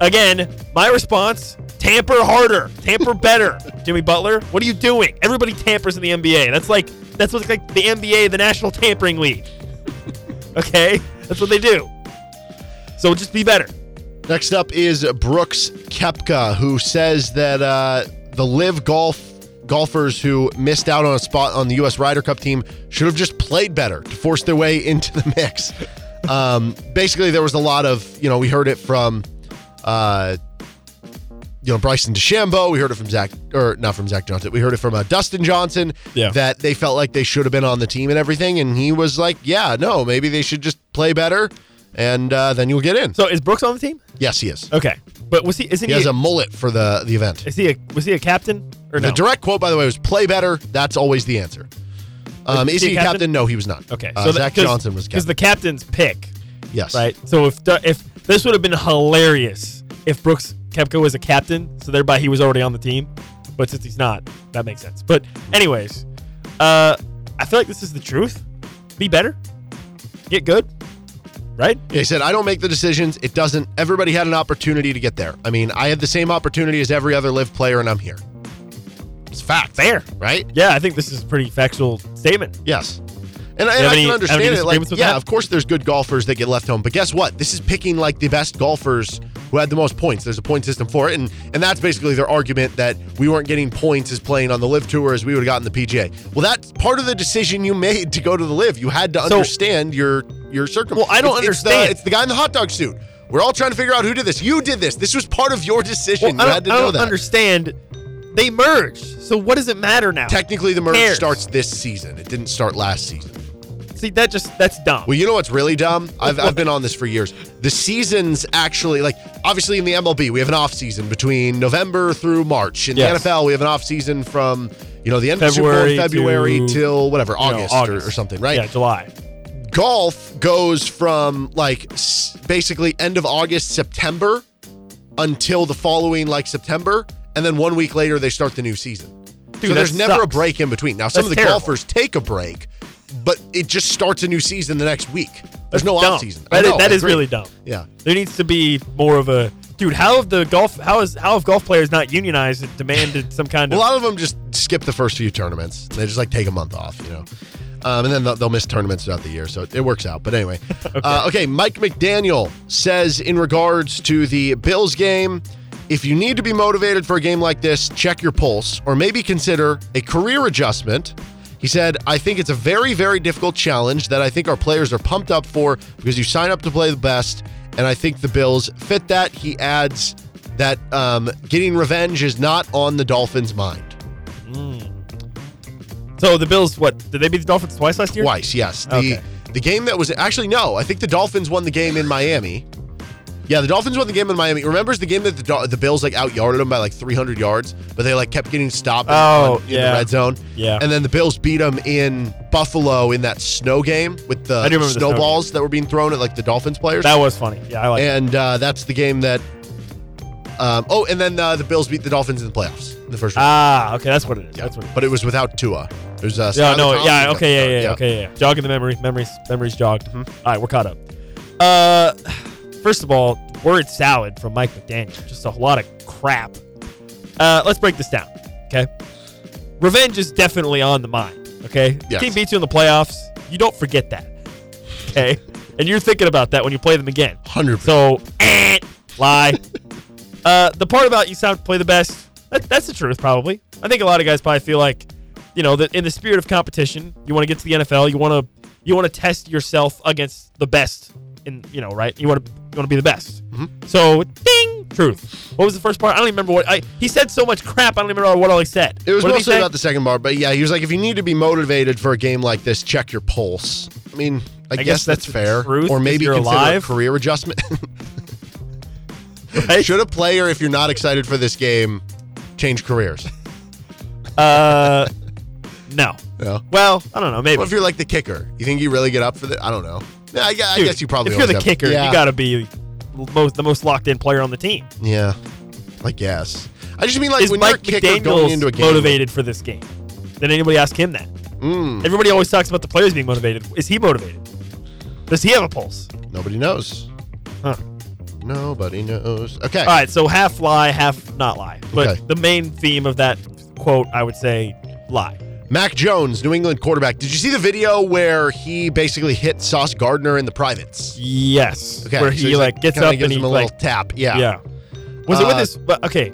Again, my response: tamper harder, tamper better. <laughs> Jimmy Butler, what are you doing? Everybody tampers in the NBA. That's like that's what's like the NBA, the National Tampering League. okay, that's what they do. So just be better. Next up is Brooks Koepka, who says that uh, the live golf golfers who missed out on a spot on the U.S. Ryder Cup team should have just played better to force their way into the mix. um, basically, there was a lot of, you know, we heard it from, uh, you know, Bryson DeChambeau. We heard it from Zach, or not from Zach Johnson. We heard it from uh, Dustin Johnson. Yeah. That they felt like they should have been on the team and everything, and he was like, "Yeah, no, maybe they should just play better, and uh, then you'll get in." So is Brooks on the team? Yes, he is. Okay, but was he? Isn't He he? has a mullet for the the event. is he a? Was he a captain or no? The direct quote, by the way, was "Play better." That's always the answer. Um, Was is he he a a captain? captain? No, he was not. Okay, uh, that- Zach 'cause- Johnson was because the captain's pick, yes, right? So if if this would have been hilarious if Brooks Koepka was a captain, so thereby he was already on the team. But since he's not, that makes sense. But anyways, uh, I feel like this is the truth. Be better, get good, right? Yeah, he said, "I don't make the decisions. It doesn't. Everybody had an opportunity to get there. I mean, I had the same opportunity as every other live player, and I'm here. It's fact, Fair. right? Yeah, I think this is a pretty factual statement. Yes. And, I- and I can understand it. Like, yeah, of course, there's good golfers that get left home, but guess what? This is picking like the best golfers who had the most points. There's a point system for it, and and that's basically their argument that we weren't getting points as playing on the LIV Tour as we would have gotten the PGA. Well, that's part of the decision you made to go to the Live. You had to So- understand your your circumstances. Well, I don't it's, It's understand. the, it's the guy in the hot dog suit. We're all trying to figure out who did this. You did this. This was part of your decision. Well, you I had don't, to I know don't that. understand. They merged, so what does it matter now? Technically, the merge starts this season. It didn't start last season. See, that just that's dumb. Well, you know what's really dumb? I've, I've been on this for years. The seasons actually, like, obviously in the MLB, we have an off season between November through March. In Yes. the NFL, we have an off season from, you know, the end of February Super Bowl in February to, till whatever, You know, August, Or, or something, right? Yeah, July. Golf goes from like s- basically end of August, September until the following like September. And then one week later, they start the new season. so that there's never a sucks. break in between. Now, some That's of the terrible. golfers take a break, but it just starts a new season the next week. There's no Dumb. off season. That is- know, that is really dumb. Yeah. There needs to be more of a dude. How have the golf? How is how have golf players not unionized and demanded some kind of? A lot of them just skip the first few tournaments. They just like take a month off, you know. Um, and then they'll, they'll miss tournaments throughout the year, so it works out. But anyway, <laughs> okay. Uh, okay. Mike McDaniel says in regards to the Bills game, if you need to be motivated for a game like this, check your pulse, or maybe consider a career adjustment. He said, "I think it's a very, very difficult challenge that I think our players are pumped up for because you sign up to play the best, and I think the Bills fit that." He adds that um, getting revenge is not on the Dolphins' mind. So the Bills, what did they beat the Dolphins twice last year? Twice, yes. The Okay. the game that was actually no, I think the Dolphins won the game in Miami. Yeah, the Dolphins won the game in Miami. Remembers the game that the, Dol- the Bills like out yarded them by like 300 yards, but they like kept getting stopped in, Oh, in yeah. the red zone. Yeah. And then the Bills beat them in Buffalo in that snow game with the do the snow snowballs that were being thrown at like the Dolphins players. That was funny. Yeah, I like. it. and uh, that's the game that. Um, oh, and then uh, the Bills beat the Dolphins in the playoffs in the first round. Ah, okay, that's what it is. That's what. It is. but it was without Tua. It was uh, Yeah, Skylar no, Thompson yeah, okay, yeah, start. yeah, okay, yeah. Jogging the memory, memories, memories jogged. All right, we're caught up. Uh, first of all, word salad from Mike McDaniel, just a lot of crap. Uh, let's break this down, okay? Revenge is definitely on the mind, okay? Yes. Team beats you in the playoffs, you don't forget that, okay? and you're thinking about that when you play them again. 100%. So, eh, lie. uh, the part about you sound to play the best, that, that's the truth, probably. I think a lot of guys probably feel like, you know, that in the spirit of competition, you want to get to the NFL, you want to you want to test yourself against the best in, you know, right? You want to you want to be the best. So, ding, Truth. What was the first part? I don't even remember what I. He said so much crap. I don't even remember what all he said. It was what mostly about the second bar, but yeah, he was like, if you need to be motivated for a game like this, check your pulse. I mean, I, guess, guess that's, that's fair. truth, or maybe you're consider alive. a career adjustment. <laughs> Right? Should a player, if you're not excited for this game, change careers? Uh, <laughs> no. No. Well, I don't know. Maybe. What if you're like the kicker? You think you really get up for that? I don't know. Yeah, I, I Dude, guess you probably. If you're the have- kicker, yeah, you got to be most the most locked in player on the team. Yeah, I guess. I just mean like Is when you're Mike kicker going into a game. motivated for this game? Did anybody ask him that? Mm, Everybody always talks about the players being motivated. Is he motivated? Does he have a pulse? nobody knows. Huh. Nobody knows. Okay. All right, so half lie, half not lie. But Okay. the main theme of that quote, I would say, lie. Mac Jones, New England quarterback. Did you see the video where he basically hit Sauce Gardner in the privates? Yes. Okay. Where so he he's like gets up gives and he him a like little tap. Yeah. yeah. Was it with Uh, his? But okay,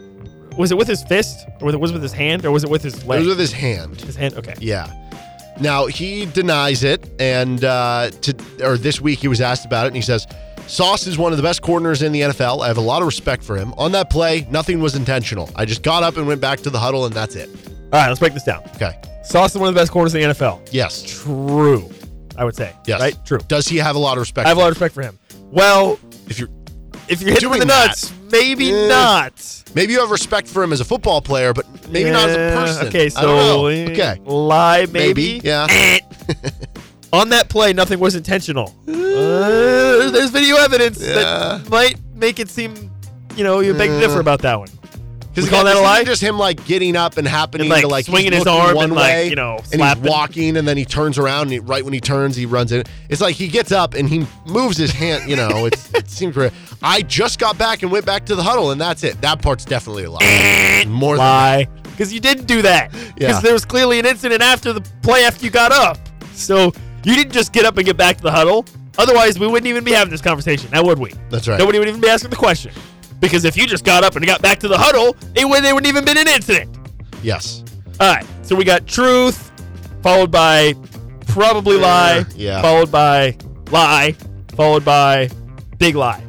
was it with his fist or was it, was it with his hand or was it with his It was with his hand. his hand. Okay. Yeah. Now he denies it, and uh, to or this week he was asked about it, and he says, "Sauce is one of the best corners in the NFL. I have a lot of respect for him. On that play, nothing was intentional. I just got up and went back to the huddle, and that's it." All right, let's break this down. Okay. Sauce is one of the best corners in the NFL. Yes. True. I would say. Yes. Right. True. Does he have a lot of respect? I have a lot of respect for him. Well. If you're if you're hitting the Doing that. nuts, maybe Eh. not. maybe you have respect for him as a football player, but maybe not as a person. Okay, so eh, okay. lie maybe. Maybe, yeah. Eh. <laughs> On that play, nothing was intentional. Uh, there's video evidence Yeah. that might make it seem, you know, you beg differ about that one. We call that a lie? Just him like getting up and happening And, like, to like swinging his arm one and, like, way, you know, and he's walking, and then he turns around, and he, right when he turns, he runs in. It's like he gets up and he moves his hand. You know, it's, it seems real. I just got back and went back to the huddle, and that's it. That part's definitely a lie. More Lie. Because you didn't do that. Because Yeah. there was clearly an incident after the play after you got up. So you didn't just get up and get back to the huddle. Otherwise, we wouldn't even be having this conversation, now would we? That's right. Nobody would even be asking the question. Because if you just got up and got back to the huddle, it would there wouldn't even been an incident. yes. All right, so we got truth, followed by probably lie, yeah. followed by lie, followed by big lie.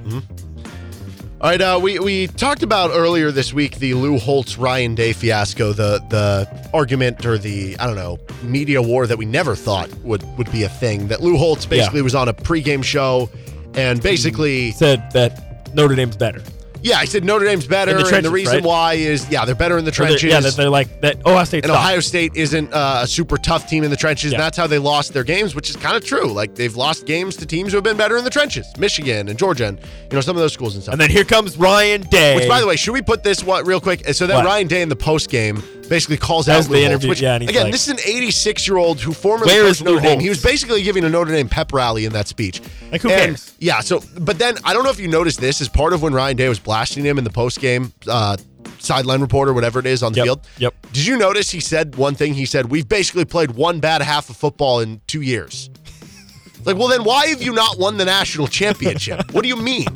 All right, uh, we we talked about earlier this week the Lou Holtz Ryan Day fiasco, the the argument or the I don't know media war that we never thought would would be a thing. That Lou Holtz basically was on a pregame show and basically Said that Notre Dame's better. Yeah, I said Notre Dame's better, the and the reason right? why is yeah they're better in the trenches. Yeah, that they're like that. Ohio State. and Ohio State isn't uh, a super tough team in the trenches, Yeah. and that's how they lost their games, which is kind of true. Like they've lost games to teams who have been better in the trenches, Michigan and Georgia, and you know some of those schools and stuff. And then here comes Ryan Day. Which, by the way, should we put this what real quick? So then What? Ryan Day in the post game basically calls out the Lou Holtz, interview, which yeah, again, like- this is an 86 year old who formerly Where is Notre Dame. Holtz? He was basically giving a Notre Dame pep rally in that speech. Like, who And, cares? Yeah. So, but then I don't know if you noticed this as part of when Ryan Day was blasting him in the post game. Uh, Sideline reporter, whatever it is on the Yep, field. yep. Did you notice he said one thing? He said, We've basically played one bad half of football in two years. Like, well, then why have you not won the national championship? what do you mean?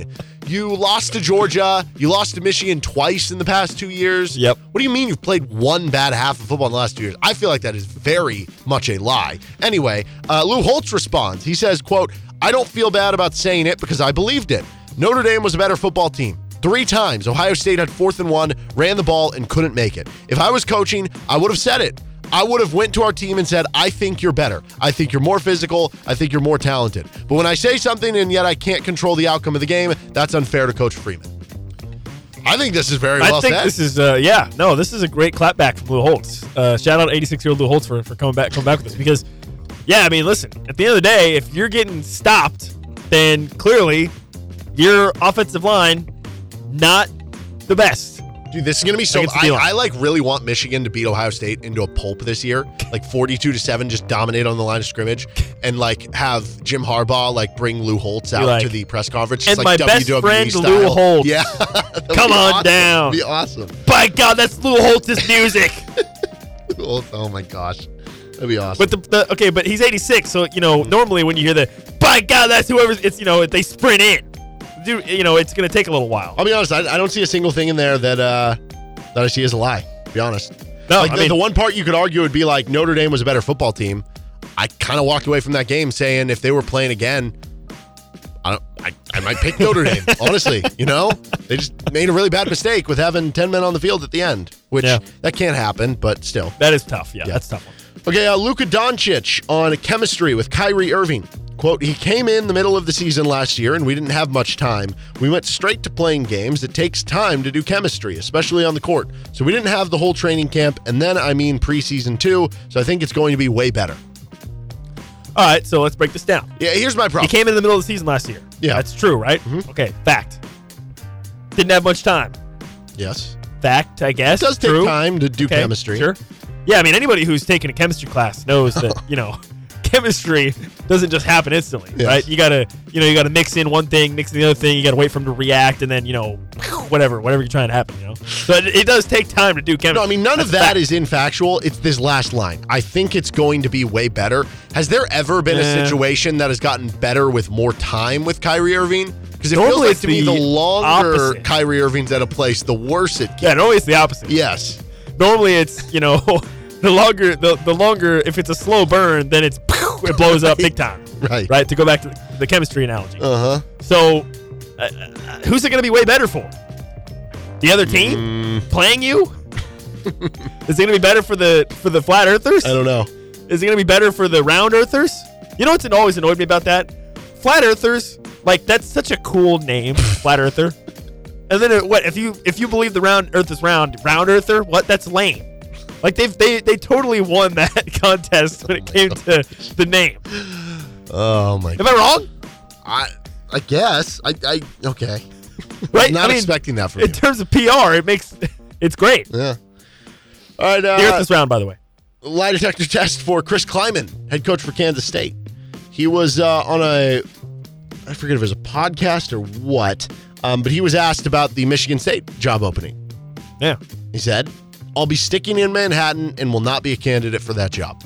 You lost to Georgia. You lost to Michigan twice in the past two years. Yep. What do you mean you've played one bad half of football in the last two years? I feel like that is very much a lie. Anyway, uh, Lou Holtz responds. He says, quote, I don't feel bad about saying it because I believed it. Notre Dame was a better football team. Three times, Ohio State had fourth and one, ran the ball, and couldn't make it. If I was coaching, I would have said it. I would have went to our team and said, I think you're better. I think you're more physical. I think you're more talented. But when I say something and yet I can't control the outcome of the game, that's unfair to Coach Freeman. I think this is very I well think said. this is uh, yeah no this is a great clapback from Lou Holtz. Uh, shout out 86 year old Lou Holtz for, for coming back coming back with this because yeah I mean listen at the end of the day if you're getting stopped then clearly your offensive line not the best. Dude, this is going to be so. I I. I like really want Michigan to beat Ohio State into a pulp this year, like forty-two to seven, just dominate on the line of scrimmage, and like have Jim Harbaugh like bring Lou Holtz out like, to the press conference, "And just like my best WWE friend, style. Lou Holtz. Yeah, <laughs> Come on awesome. down. That'd be awesome. By God that's Lou Holtz's music. <laughs> Oh, my gosh, that'd be awesome. But the, the okay, but he's 86, so you know normally when you hear the by God that's whoever it's you know they sprint in, dude you know it's gonna take a little while. I'll be honest, I, I don't see a single thing in there that uh that I see as a lie. To be honest. No, like I the, mean- the one part you could argue would be like Notre Dame was a better football team. I kind of walked away from that game saying if they were playing again, I don't. I, I might pick Notre Dame. <laughs> honestly, you know, they just made a really bad mistake with having ten men on the field at the end, which Yeah. that can't happen. But still, That is tough. Yeah, that's tough one. Okay, uh, Luka Doncic on chemistry with Kyrie Irving. Quote, he came in the middle of the season last year and we didn't have much time. We went straight to playing games. It takes time to do chemistry, especially on the court. So we didn't have the whole training camp. And then, I mean, preseason too. So I think it's going to be way better. All right, so let's break this down. Yeah, here's my problem. He came in the middle of the season last year. Yeah. Mm-hmm. That's true, right? Okay, fact. Didn't have much time. yes. Fact, I guess. It does take True. time to do Okay, chemistry. Sure. Yeah, I mean, anybody who's taken a chemistry class knows that, <laughs> you know, chemistry doesn't just happen instantly, Yes. right? You gotta, you know, you gotta mix in one thing, mix in the other thing. You gotta wait for them to react, and then, you know, <laughs> whatever, whatever you're trying to happen, you know. So it, it does take time to do chemistry. No, I mean, none That's of that fact. is infactual. It's this last line. I think it's going to be way better. Has there ever been a Eh. situation that has gotten better with more time with Kyrie Irving? Because it feels Normally like it's to me, the the longer opposite. Kyrie Irving's at a place, the worse it gets. Yeah, normally it's the opposite. Yes. Normally it's, you know, <laughs> the longer, the, the longer, if it's a slow burn, then it's, <laughs> <laughs> it blows up big time. <laughs> Right. Right? To go back to the chemistry analogy. Uh huh. So, uh, who's it going to be way better for? The other team Mm. playing you? <laughs> Is it going to be better for the for the flat earthers? I don't know. Is it going to be better for the round earthers? You know what's always annoyed me about that? Flat earthers, like that's such a cool name, flat earther. And then it, what if you if you believe the round earth is round, round earther? What? That's lame. Like they've they they totally won that <laughs> contest when it came to the name. Oh my. Am I wrong? I I guess. I I okay. Right? Not I mean, expecting that from you. in terms of PR, it makes <laughs> it's great. Yeah. All right. Uh, is round, by the way. lie detector test for Chris Klieman, head coach for Kansas State. He was uh, on a, I forget if it was a podcast or what, um, but he was asked about the Michigan State job opening. Yeah. He said, I'll be sticking in Manhattan and will not be a candidate for that job.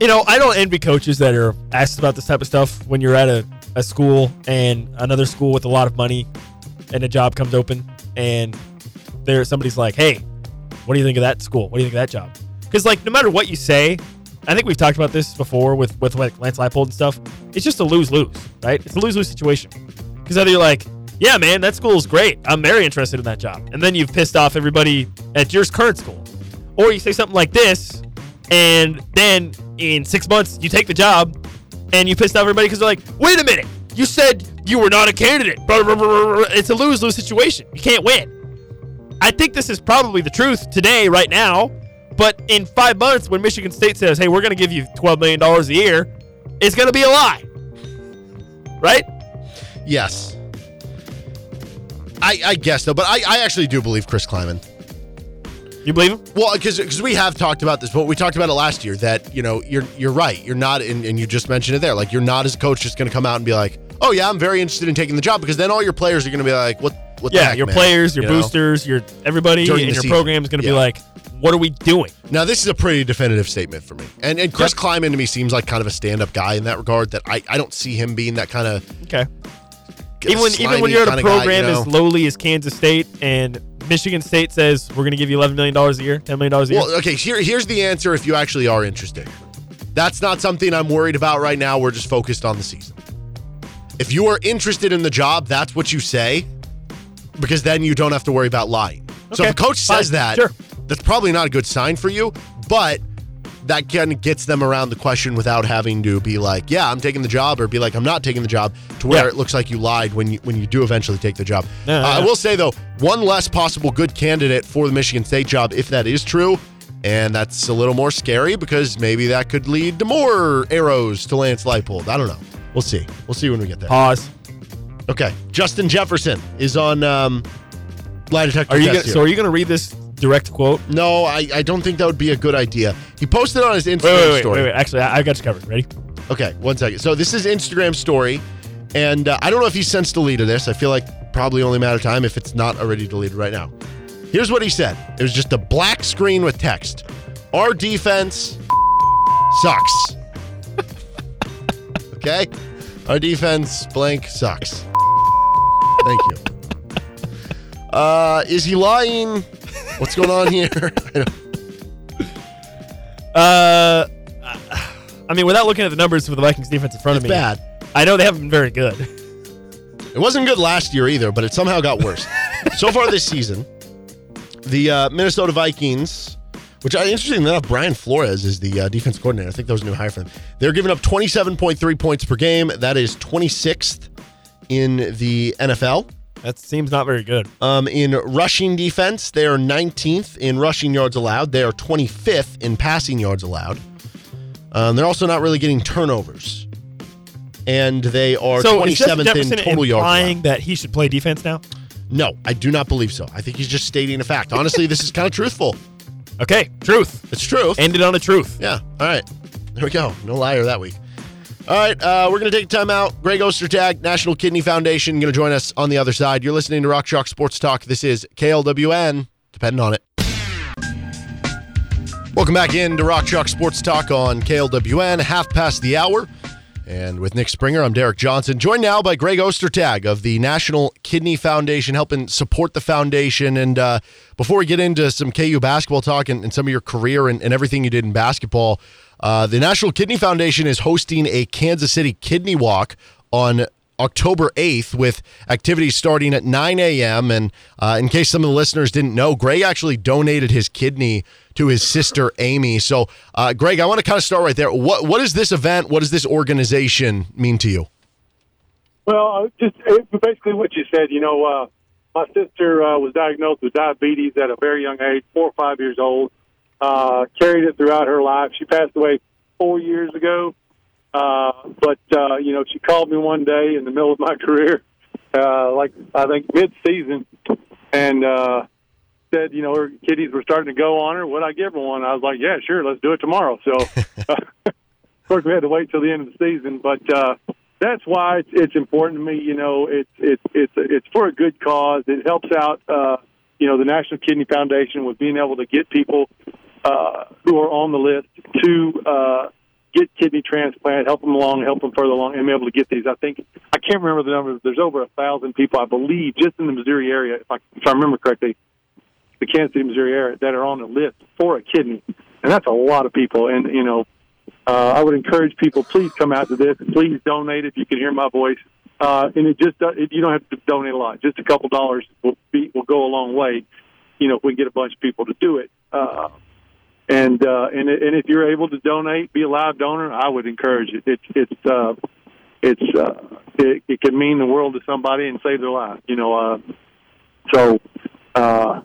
You know, I don't envy coaches that are asked about this type of stuff when you're at a, a school and another school with a lot of money and a job comes open and there somebody's like, hey, what do you think of that school? What do you think of that job? Because, like, no matter what you say, I think we've talked about this before with, with like Lance Leipold and stuff. It's just a lose lose, right? It's a lose lose situation. Because either you're like, yeah, man, that school is great. I'm very interested in that job. And then you've pissed off everybody at your current school. Or you say something like this, and then in six months you take the job and you pissed off everybody because they're like, wait a minute, you said you were not a candidate. It's a lose lose situation. You can't win. I think this is probably the truth today, right now. But in five months, when Michigan State says, hey, we're going to give you $12 million a year, it's going to be a lie. Right? Yes. I, I guess though, but I, I actually do believe Chris Klieman. You believe him? Well, because we have talked about this, but we talked about it last year that you know you're you're right. You're not, and, and you just mentioned it there. Like you're not as a coach just going to come out and be like, oh yeah, I'm very interested in taking the job because then all your players are going to be like, what what? the Yeah, heck, your man? players, your You know? boosters, your everybody During in your program is going to Yeah. be like, what are we doing? Now this is a pretty definitive statement for me, and and Chris Yep. Klieman to me seems like kind of a stand up guy in that regard. That I I don't see him being that kind of Okay. Even when, even when you're at a program as lowly as Kansas State and Michigan State says we're going to give you $11 million a year, $10 million a year. Well, okay. Here, here's the answer. If you actually are interested, that's not something I'm worried about right now. We're just focused on the season. If you are interested in the job, that's what you say, because then you don't have to worry about lying. So if a coach says fine, that, sure. that's probably not a good sign for you. But that kind of gets them around the question without having to be like, "Yeah, I'm taking the job," or be like, "I'm not taking the job," to where Yeah. it looks like you lied when you when you do eventually take the job. Uh, I will say though, one less possible good candidate for the Michigan State job, if that is true, and that's a little more scary because maybe that could lead to more arrows to Lance Leipold. I don't know. We'll see. We'll see when we get there. Pause. Okay, Justin Jefferson is on um, lie detector Are you gonna, so are you going to read this direct quote? No, I, I don't think that would be a good idea. He posted on his Instagram Wait, wait, wait, story. wait, wait. Actually, I, I got you covered. Ready? Okay, one second. So this is Instagram story, and uh, I don't know if he's since deleted this. I feel like probably only a matter of time if it's not already deleted right now. Here's what he said. It was just a black screen with text. Our defense sucks. <laughs> okay? Our defense blank sucks. Thank you. <laughs> Uh, is he lying? What's going on here? <laughs> I don't- Uh, I mean, without looking at the numbers for the Vikings defense in front it's of me, bad. I know they haven't been very good. It wasn't good last year either, but it somehow got worse. <laughs> so far this season, the uh, Minnesota Vikings, which I interesting enough, Brian Flores is the uh, defense coordinator. I think that was a new hire for them. They're giving up 27.3 points per game. That is 26th in the NFL. That seems not very good. Um, in rushing defense, they are 19th in rushing yards allowed. They are 25th in passing yards allowed. Um, they're also not really getting turnovers. And they are so 27th in total yards allowed. implying that he should play defense now? No, I do not believe so. I think he's just stating a fact. Honestly, this is kind of truthful. Okay, truth. It's truth. Ended on a truth. yeah. All right. There we go. No liar that week. All right. Uh, we're going to take time out. Greg Ostertag, National Kidney Foundation, going to join us on the other side. You're listening to Rock Chalk Sports Talk. This is KLWN. Depend on it. Welcome back in to Rock Chalk Sports Talk on KLWN, half past the hour. And with Nick Springer, I'm Derek Johnson, joined now by Greg Ostertag of the National Kidney Foundation, helping support the foundation. And uh, before we get into some KU basketball talk and, and some of your career and, and everything you did in basketball, uh, the National Kidney Foundation is hosting a Kansas City Kidney Walk on October 8th with activities starting at 9 a.m. And uh, in case some of the listeners didn't know, Greg actually donated his kidney to his sister Amy. So, uh, Greg, I want to kind of start right there. What What is this event? What does this organization mean to you? Well, uh, just uh, basically what you said. You know, uh, my sister was diagnosed with diabetes at a very young age, four or five years old. Uh, carried it throughout her life. She passed away four years ago. Uh, but uh, you know, she called me one day in the middle of my <laughs> career, uh, like I think mid-season, and uh, said, you know, her kiddies were starting to go on her. Would I give her one? I was like, yeah, sure, let's do it tomorrow. So, <laughs> uh, of course, we had to wait till the end of the season, but uh, that's why it's, it's important to me. You know, it's it's it's it's for a good cause. It helps out. Uh, you know, the National Kidney Foundation with being able to get people uh, who are on the list to uh, get kidney transplant, help them along, help them further along, and be able to get these. I think I can't remember the numbers. There's over a thousand people, I believe, just in the Missouri area, if I, if I remember correctly, the Kansas City, Missouri area, that are on the list for a kidney, and that's a lot of people. And you know, uh, I would encourage people, please come out to this. Please donate if you can hear my voice. Uh, and it just it, you don't have to donate a lot. Just a couple dollars will be will go a long way. You know, if we get a bunch of people to do it. Uh, and uh, and and if you're able to donate, be a live donor. I would encourage it. It's it's uh, it's uh, it, it can mean the world to somebody and save their life. You know, uh, so uh,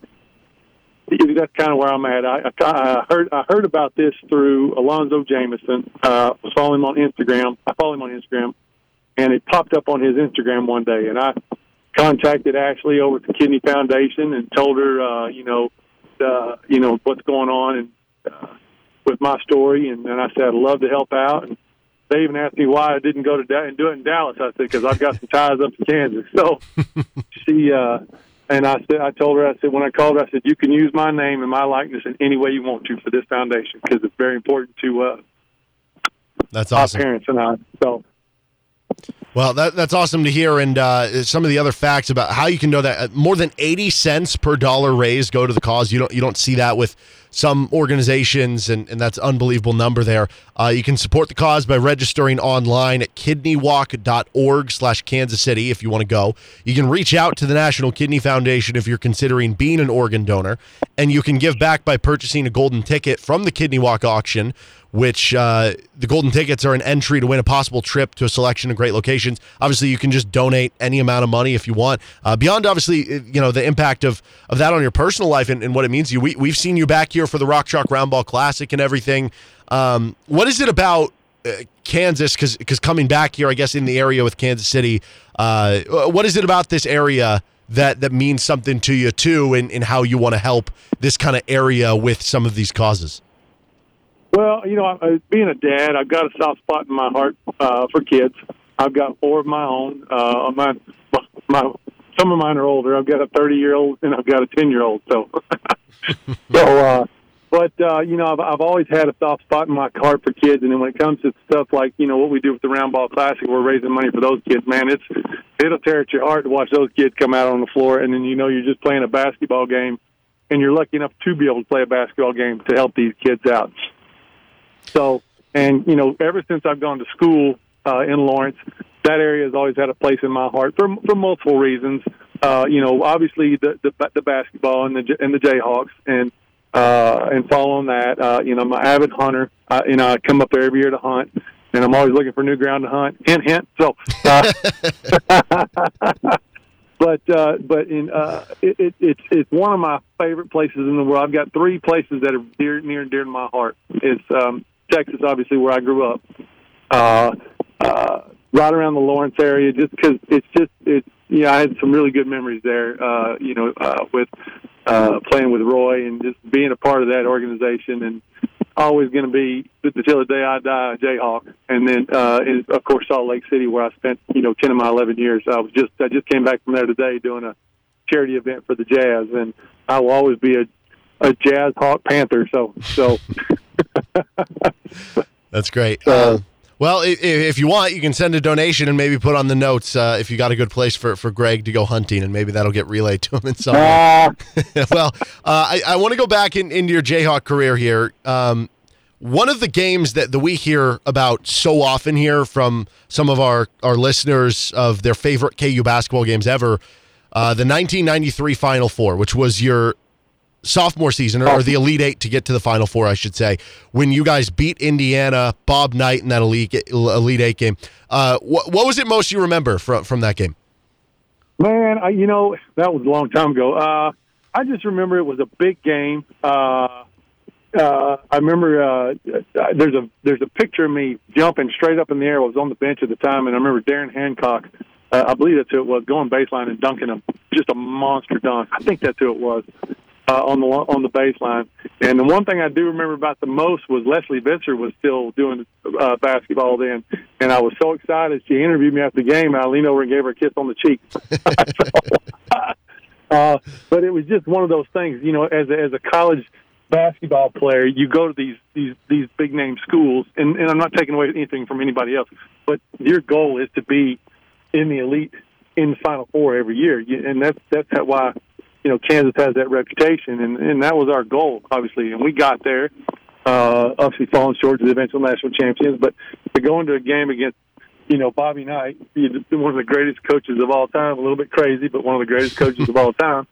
that's kind of where I'm at. I, I heard I heard about this through Alonzo Jamison. Uh, I saw him on Instagram. I follow him on Instagram, and it popped up on his Instagram one day, and I contacted Ashley over at the Kidney Foundation and told her, uh, you know, uh, you know what's going on and uh, with my story, and, and I said I'd love to help out. And they even asked me why I didn't go to da- and do it in Dallas. I said because I've got some ties up to Kansas. So <laughs> she uh, and I said I told her I said when I called her I said you can use my name and my likeness in any way you want to for this foundation because it's very important to uh, That's my awesome. parents and I. So Well, that, that's awesome to hear. And uh, some of the other facts about how you can know that uh, more than eighty cents per dollar raised go to the cause. You don't you don't see that with some organizations, and, and that's unbelievable number there. Uh, you can support the cause by registering online at kidneywalk.org slash Kansas City if you want to go. You can reach out to the National Kidney Foundation if you're considering being an organ donor, and you can give back by purchasing a golden ticket from the Kidney Walk auction which uh, the golden tickets are an entry to win a possible trip to a selection of great locations. Obviously, you can just donate any amount of money if you want. Uh, beyond obviously, uh, you know the impact of of that on your personal life and, and what it means to you. We, we've seen you back here for the Rock Chalk Roundball Classic and everything. Um, what is it about uh, Kansas? Because coming back here, I guess in the area with Kansas City, uh, what is it about this area? That, that means something to you too, in, in how you want to help this kind of area with some of these causes. Well, you know, I- being a dad, I've got a soft spot in my heart uh, for kids. I've got four of my own. Uh, my, my, some of mine are older. I've got a 30 year old and I've got a 10 year old. So, <laughs> so, uh, but uh, you know, I've, I've always had a soft spot in my heart for kids. And then when it comes to stuff like you know what we do with the Round Ball Classic, we're raising money for those kids. Man, it's it'll tear at your heart to watch those kids come out on the floor, and then you know you're just playing a basketball game, and you're lucky enough to be able to play a basketball game to help these kids out. So, and you know, ever since I've gone to school uh, in Lawrence, that area has always had a place in my heart for for multiple reasons. Uh, you know, obviously the, the the basketball and the and the Jayhawks, and uh, and following that, uh, you know, I'm an avid hunter. Uh, you know, I come up there every year to hunt, and I'm always looking for new ground to hunt. Hint, hint. So, uh, <laughs> but uh, but in uh, it, it, it's it's one of my favorite places in the world. I've got three places that are dear, near and dear to my heart. It's um, Texas, obviously, where I grew up. Uh, uh, right around the Lawrence area, just because it's just it's know I had some really good memories there. Uh, you know, uh, with uh, playing with Roy and just being a part of that organization and always going to be until the day I die a Jayhawk. And then, uh, in, of course, Salt Lake City, where I spent you know ten of my eleven years. I was just I just came back from there today doing a charity event for the Jazz, and I will always be a a Jazz Hawk Panther. So so. <laughs> That's great. Uh, well, if, if you want, you can send a donation and maybe put on the notes uh, if you got a good place for, for Greg to go hunting, and maybe that'll get relayed to him in some way. <laughs> <laughs> Well, uh, I, I want to go back in, into your Jayhawk career here. Um, one of the games that, that we hear about so often here from some of our, our listeners of their favorite KU basketball games ever, uh, the 1993 Final Four, which was your sophomore season or, the Elite Eight to get to the Final Four, I should say, when you guys beat Indiana, Bob Knight in that Elite Elite Eight game. Uh, what, what was it most you remember from from that game? Man, I, you know that was a long time ago. Uh, I just remember it was a big game. Uh, uh, I remember uh, there's a there's a picture of me jumping straight up in the air. I was on the bench at the time, and I remember Darrin Hancock. Uh, I believe that's who it was, going baseline and dunking him, just a monster dunk. I think that's who it was uh, on the on the baseline. And the one thing I do remember about the most was Lesley Visser was still doing uh, basketball then, and I was so excited. She interviewed me after the game, and I leaned over and gave her a kiss on the cheek. so, <laughs> <laughs> uh, but it was just one of those things, you know. As a, as a college basketball player, you go to these these these big name schools, and, and I'm not taking away anything from anybody else, but your goal is to be in the elite in the Final Four every year, and that's that's why you know, Kansas has that reputation, and, and that was our goal, obviously. And we got there, uh, obviously falling short of the eventual national champions. But to go into a game against, you know, Bobby Knight, one of the greatest coaches of all time, a little bit crazy, but one of the greatest coaches of all time,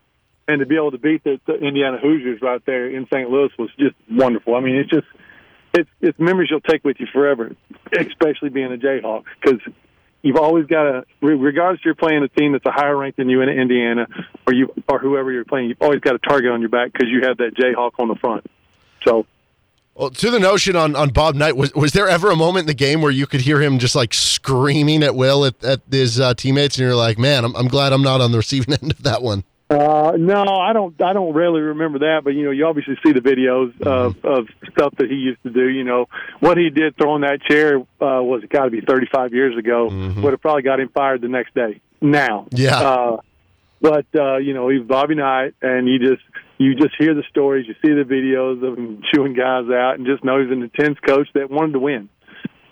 and to be able to beat the, the Indiana Hoosiers right there in St. Louis was just wonderful. I mean, it's just it's it's memories you'll take with you forever, especially being a Jayhawk because you've always got to, regardless if you're playing a team that's a higher rank than you in Indiana, or you or whoever you're playing, you've always got a target on your back because you have that Jayhawk on the front. So. Well, to the notion on, on Bob Knight, was was there ever a moment in the game where you could hear him just like screaming at Will at, at his uh, teammates, and you're like, man, I'm, I'm glad I'm not on the receiving <laughs> end of that one. Uh, no, I don't. I don't really remember that, but you know, you obviously see the videos of of stuff that he used to do. You know, what he did throwing that chair uh, was it got to be 35 years ago. Mm-hmm. Would have probably got him fired the next day. Now, yeah. Uh, but uh, you know, he's Bobby Knight, and you just you just hear the stories, you see the videos of him chewing guys out, and just know he's an intense coach that wanted to win.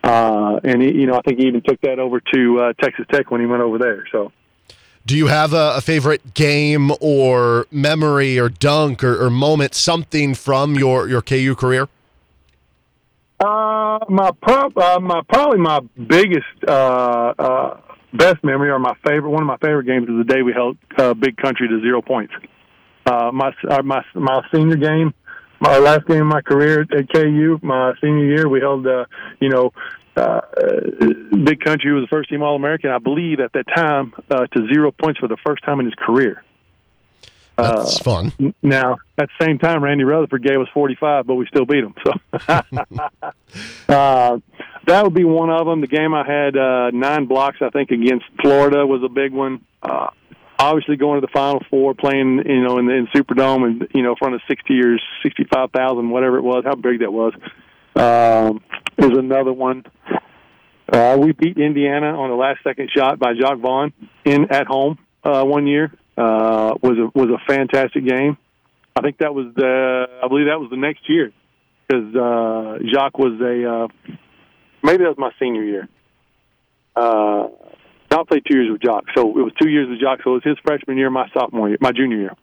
Uh, and he, you know, I think he even took that over to uh, Texas Tech when he went over there. So. Do you have a, a, favorite game or memory or dunk or, or, moment, something from your, your KU career? Uh, my prob- uh, my probably my biggest uh, uh, best memory or my favorite one of my favorite games is the day we held uh, Big Country to zero points. Uh, my my my senior game, my last game of my career at KU, my senior year, we held uh, you know uh, Big Country was the first team All American, I believe, at that time, uh, to zero points for the first time in his career. That's uh, fun. Now, at the same time, Randy Rutherford gave us 45, but we still beat him. So <laughs> uh, that would be one of them. The game I had uh, nine blocks, I think, against Florida was a big one. Uh, obviously, going to the Final Four, playing you know in the in Superdome, and you know, in front of 60 or 65,000, whatever it was, how big that was. Um, is another one. Uh, we beat Indiana on the last second shot by Jacque Vaughn in at home uh, one year. Uh, was a was a fantastic game. I think that was the I believe that was the next year because uh, Jacque was a uh, maybe that was my senior year. Uh, I played two years with Jacque, so it was two years with Jacque. So it was his freshman year, my sophomore year, my junior year.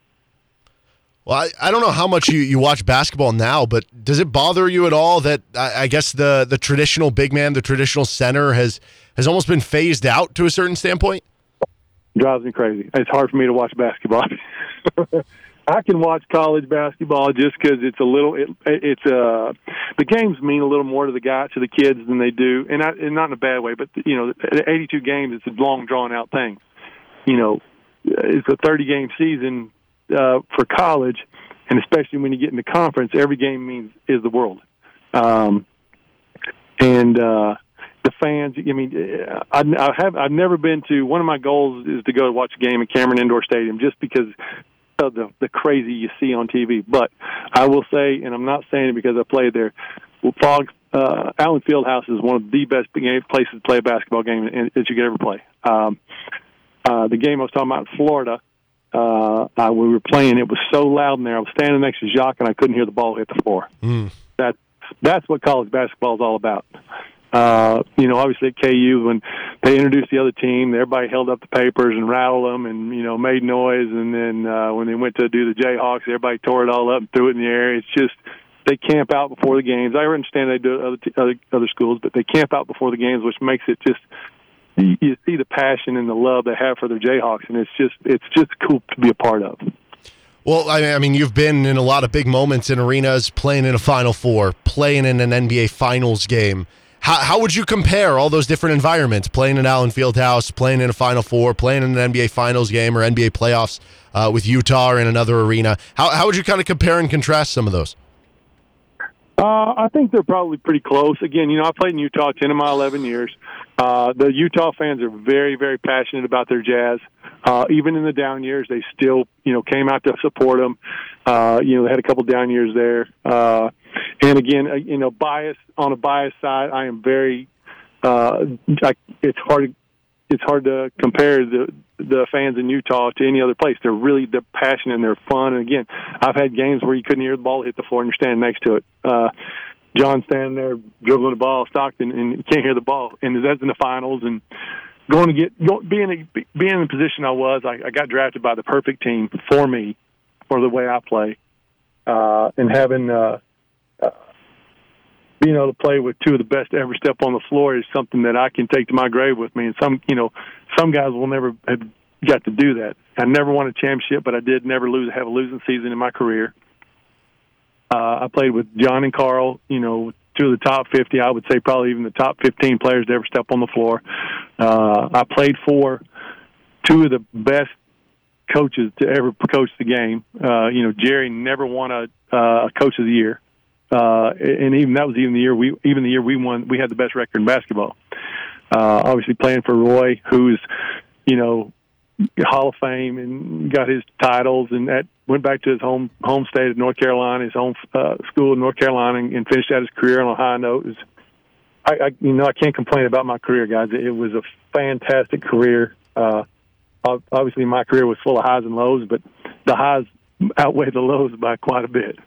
Well, I, I don't know how much you, you watch basketball now, but does it bother you at all that I, I guess the the traditional big man, the traditional center has has almost been phased out to a certain standpoint? drives me crazy. It's hard for me to watch basketball. <laughs> I can watch college basketball just because it's a little. It, it's uh the games mean a little more to the guy to the kids than they do, and, I, and not in a bad way. But you know, 82 games. It's a long, drawn out thing. You know, it's a 30 game season uh, for college, and especially when you get into conference, every game means is the world. Um, and uh, the fans. I mean, I, I have I've never been to. One of my goals is to go watch a game at Cameron Indoor Stadium, just because of the the crazy you see on TV. But I will say, and I'm not saying it because I played there. Well, Phog uh, Allen Fieldhouse is one of the best places to play a basketball game that you could ever play. Um, uh, the game I was talking about in Florida, uh, uh, we were playing. It was so loud in there. I was standing next to Jacque, and I couldn't hear the ball hit the floor. Mm. That that's what college basketball is all about. Uh, you know, obviously at KU when they introduced the other team, everybody held up the papers and rattled them and you know made noise. And then uh, when they went to do the Jayhawks, everybody tore it all up and threw it in the air. It's just they camp out before the games. I understand they do other t- other other schools, but they camp out before the games, which makes it just you, you see the passion and the love they have for their Jayhawks, and it's just it's just cool to be a part of. Well, I mean, you've been in a lot of big moments in arenas, playing in a Final Four, playing in an NBA Finals game. How, how would you compare all those different environments? Playing in Allen Fieldhouse, playing in a Final Four, playing in an NBA Finals game or NBA playoffs uh, with Utah or in another arena. How, how would you kind of compare and contrast some of those? Uh, I think they're probably pretty close. Again, you know, I played in Utah ten of my eleven years. Uh, the Utah fans are very, very passionate about their Jazz. Uh, even in the down years, they still, you know, came out to support them. Uh, you know, they had a couple down years there. Uh, and again, uh, you know, bias on a bias side, I am very. Uh, I, it's hard. It's hard to compare the the fans in Utah to any other place. They're really they're passionate and they're fun. And again, I've had games where you couldn't hear the ball hit the floor and you're standing next to it. Uh, John standing there dribbling the ball, Stockton, and can't hear the ball. And that's in the finals. And going to get being a, being in the position I was, I, I got drafted by the perfect team for me, for the way I play, uh, and having uh, uh, being able to play with two of the best ever step on the floor is something that I can take to my grave with me. And some, you know, some guys will never have got to do that. I never won a championship, but I did never lose have a losing season in my career. I played with John and Karl, you know, two of the top 50, I would say probably even the top 15 players to ever step on the floor. Uh, I played for two of the best coaches to ever coach the game. Uh, you know, Jerry never won a, uh, coach of the year. Uh, and even that was even the year we, even the year we won, we had the best record in basketball. Uh, obviously playing for Roy, who's, you know, Hall of Fame and got his titles, and that went back to his home home state of North Carolina, his home uh, school in North Carolina, and, and finished out his career on a high note. Was, I, I, you know, I can't complain about my career, guys. It, was a fantastic career. Uh, obviously, my career was full of highs and lows, but the highs outweigh the lows by quite a bit.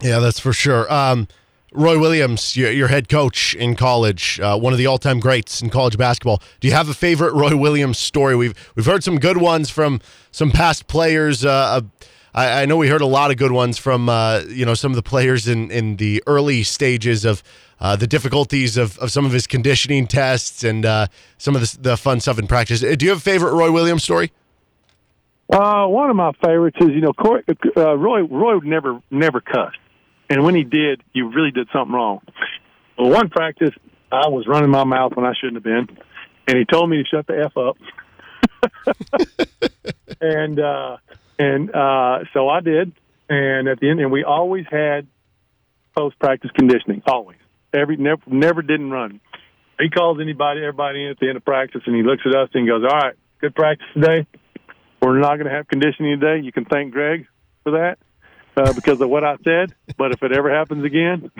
Yeah, that's for sure. Um, Roy Williams, your, head coach in college, uh, one of the all-time greats in college basketball. Do you have a favorite Roy Williams story? We've we've heard some good ones from some past players. Uh, uh I, I, know we heard a lot of good ones from uh, you know some of the players in in the early stages of uh, the difficulties of, of some of his conditioning tests and uh, some of the, the fun stuff in practice. Do you have a favorite Roy Williams story? one of my favorites is you know Roy Roy never never cussed and when he did, you really did something wrong. Well, one practice, I was running my mouth when I shouldn't have been, and he told me to shut the f up. <laughs> and uh, and uh, so I did. And at the end, and we always had post practice conditioning. Always, every never never didn't run. He calls anybody, everybody in at the end of practice, and he looks at us and goes, "All right, good practice today. We're not going to have conditioning today. You can thank Greg for that." Uh, because of what I said. But if it ever happens again,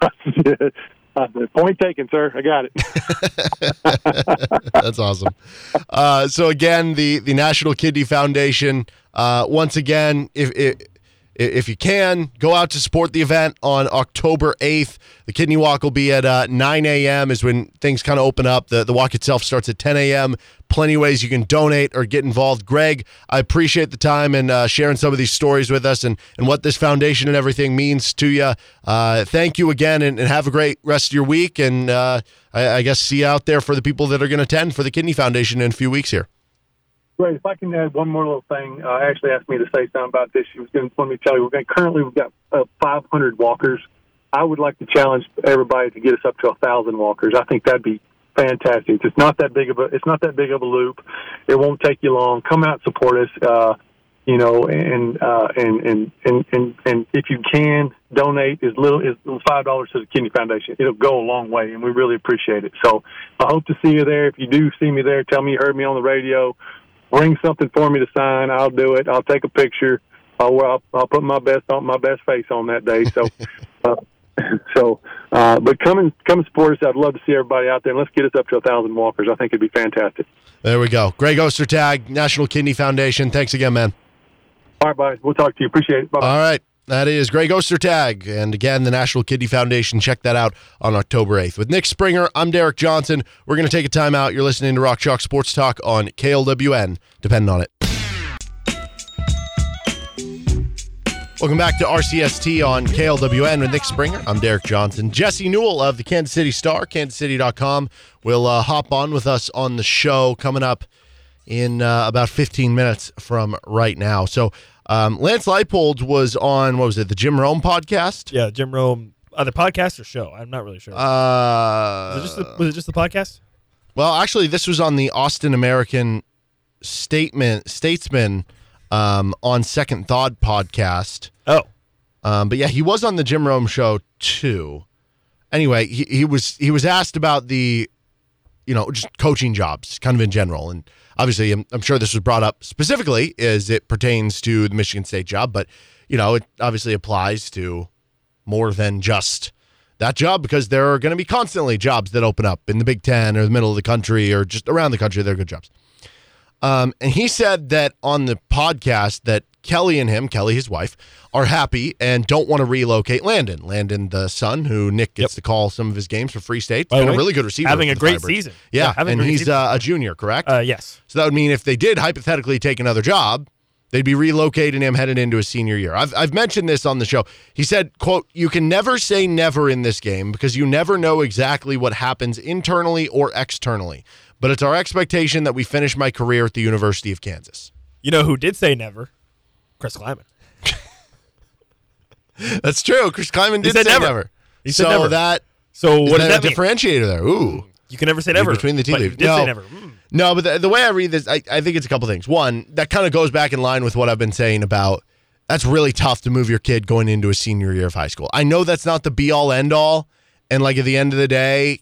<laughs> point taken, sir. I got it. <laughs> That's awesome. Uh, so again, the the National Kidney Foundation. Uh, once again, if, if i- if you can, go out to support the event on October 8th. The kidney walk will be at uh, 9 a.m. is when things kind of open up. The, the walk itself starts at 10 a.m. Plenty of ways you can donate or get involved. Greg, I appreciate the time and uh, sharing some of these stories with us and, and what this foundation and everything means to you. Uh, thank you again and, and have a great rest of your week. And uh, I, I guess see you out there for the people that are going to attend for the Kidney Foundation in a few weeks here. Great. If I can add one more little thing, uh, Ashley asked me to say something about this. She was going to want me tell you. We're going currently we've got uh, 500 walkers. I would like to challenge everybody to get us up to a thousand walkers. I think that'd be fantastic. It's not that big of a it's not that big of a loop. It won't take you long. Come out, support us. Uh, you know, and, uh, and and and and and if you can donate as little as five dollars to the Kidney Foundation, it'll go a long way, and we really appreciate it. So I hope to see you there. If you do see me there, tell me you heard me on the radio. Bring something for me to sign. I'll do it. I'll take a picture. I'll I'll, I'll put my best on my best face on that day. So. <laughs> uh, <laughs> so, uh, but come and come and support us. I'd love to see everybody out there, and let's get us up to a thousand walkers. I think it'd be fantastic. There we go. Greg Ostertag, National Kidney Foundation. Thanks again, man. All right, bye. We'll talk to you. Appreciate it. Bye. All right. That is Greg Ostertag. And again, the National Kidney Foundation. Check that out on October 8th. With Nick Springer, I'm Derek Johnson. We're going to take a time out. You're listening to Rock Chalk Sports Talk on KLWN. Depend on it. Welcome back to RCST on KLWN with Nick Springer. I'm Derek Johnson. Jesse Newell of the Kansas City Star, kansascity.com, will uh, hop on with us on the show coming up in uh, about 15 minutes from right now. So, um, Lance Leipold was on, what was it, the Jim Rome podcast? Yeah, Jim Rome. Uh, the podcast or show? I'm not really sure. Uh, was, it just the, was it just the podcast? well, actually, this was on the Austin American Statement Statesman um, on Second Thought podcast. Oh, Um, but yeah, he was on the Jim Rome show too. Anyway, he, he was he was asked about the, you know, just coaching jobs, kind of in general, and obviously, I'm, I'm sure this was brought up specifically as it pertains to the Michigan State job, but you know, it obviously applies to more than just that job because there are going to be constantly jobs that open up in the Big Ten or the middle of the country or just around the country. They're good jobs. Um, and he said that on the podcast that Kelly and him, Kelly, his wife, are happy and don't want to relocate Landon. Landon, the son, who Nick gets to call some of his games for Free State. Been a really good receiver. having a great Firebirds. season. Yeah, Yeah, and he's uh, a junior, correct? uh, yes. So that would mean if they did hypothetically take another job, they'd be relocating him headed into his senior year. I've, I've mentioned this on the show. He said, quote, you can never say never in this game because you never know exactly what happens internally or externally. But it's our expectation that we finish my career at the University of Kansas. You know who did say never? Chris Klieman. <laughs> That's true. Chris Klieman did say never. never. He said so never. that So is what does that that a differentiator there. Ooh. You can never say never. between the tea leaves. did No. say never. Mm. No, but the, the way I read this, I, I think it's a couple things. One, that kind of goes back in line with what I've been saying about that's really tough to move your kid going into a senior year of high school. I know that's not the be all end all. And like at the end of the day,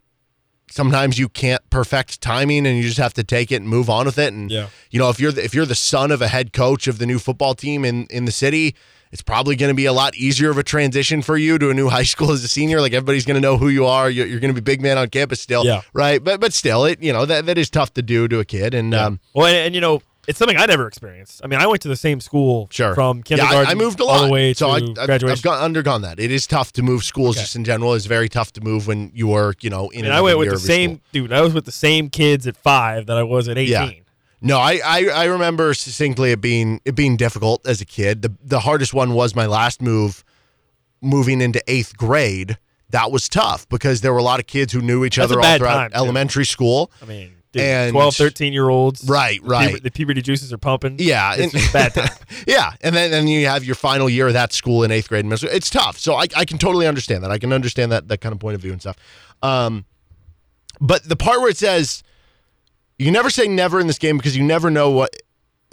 sometimes you can't perfect timing and you just have to take it and move on with it. And Yeah. you know, if you're the, if you're the son of a head coach of the new football team in, in the city, it's probably going to be a lot easier of a transition for you to a new high school as a senior. Like everybody's going to know who you are. You're, you're going to be big man on campus still, Yeah. right? But but still, it you know that that is tough to do to a kid. And um, Well, and, and you know, it's something I never experienced. I mean, I went to the same school Sure. from Yeah, kindergarten I, I moved a lot. all the way so to I, I've, graduation. I've gone, undergone that. It is tough to move schools Okay. just in general. It's very tough to move when you are, you know, in and I went with the same school. dude. I was with the same kids at five that I was at eighteen. No, I, I I remember succinctly it being it being difficult as a kid. The the hardest one was my last move, moving into eighth grade. That was tough because there were a lot of kids who knew each That's other all throughout time, elementary school. I mean, dude, And- 12, 13 year olds. Right, the right. puber- the puberty juices are pumping. Yeah, It's and- bad time. <laughs> yeah, and then then you have your final year of that school in eighth grade. and middle school. It's tough, so I, I can totally understand that. I can understand that that kind of point of view and stuff. Um, but the part where it says you never say never in this game because you never know what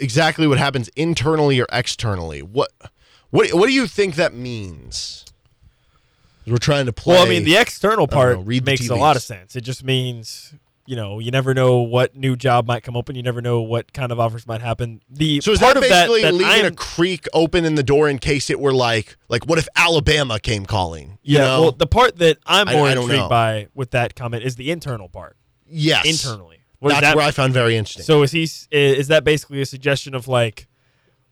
exactly what happens internally or externally. What what what do you think that means? We're trying to play. Well, I mean, the external part know, makes a lot of sense. It just means, you know, you never know what new job might come open. You never know what kind of offers might happen. The So is part that of that, basically that leaving a I'm- creek open in the door in case it were like like what if Alabama came calling? You yeah, know? well, the part that I'm more I intrigued know. by with that comment is the internal part. yes, Internally, That's that where I found very interesting. So is he? Is that basically a suggestion of like,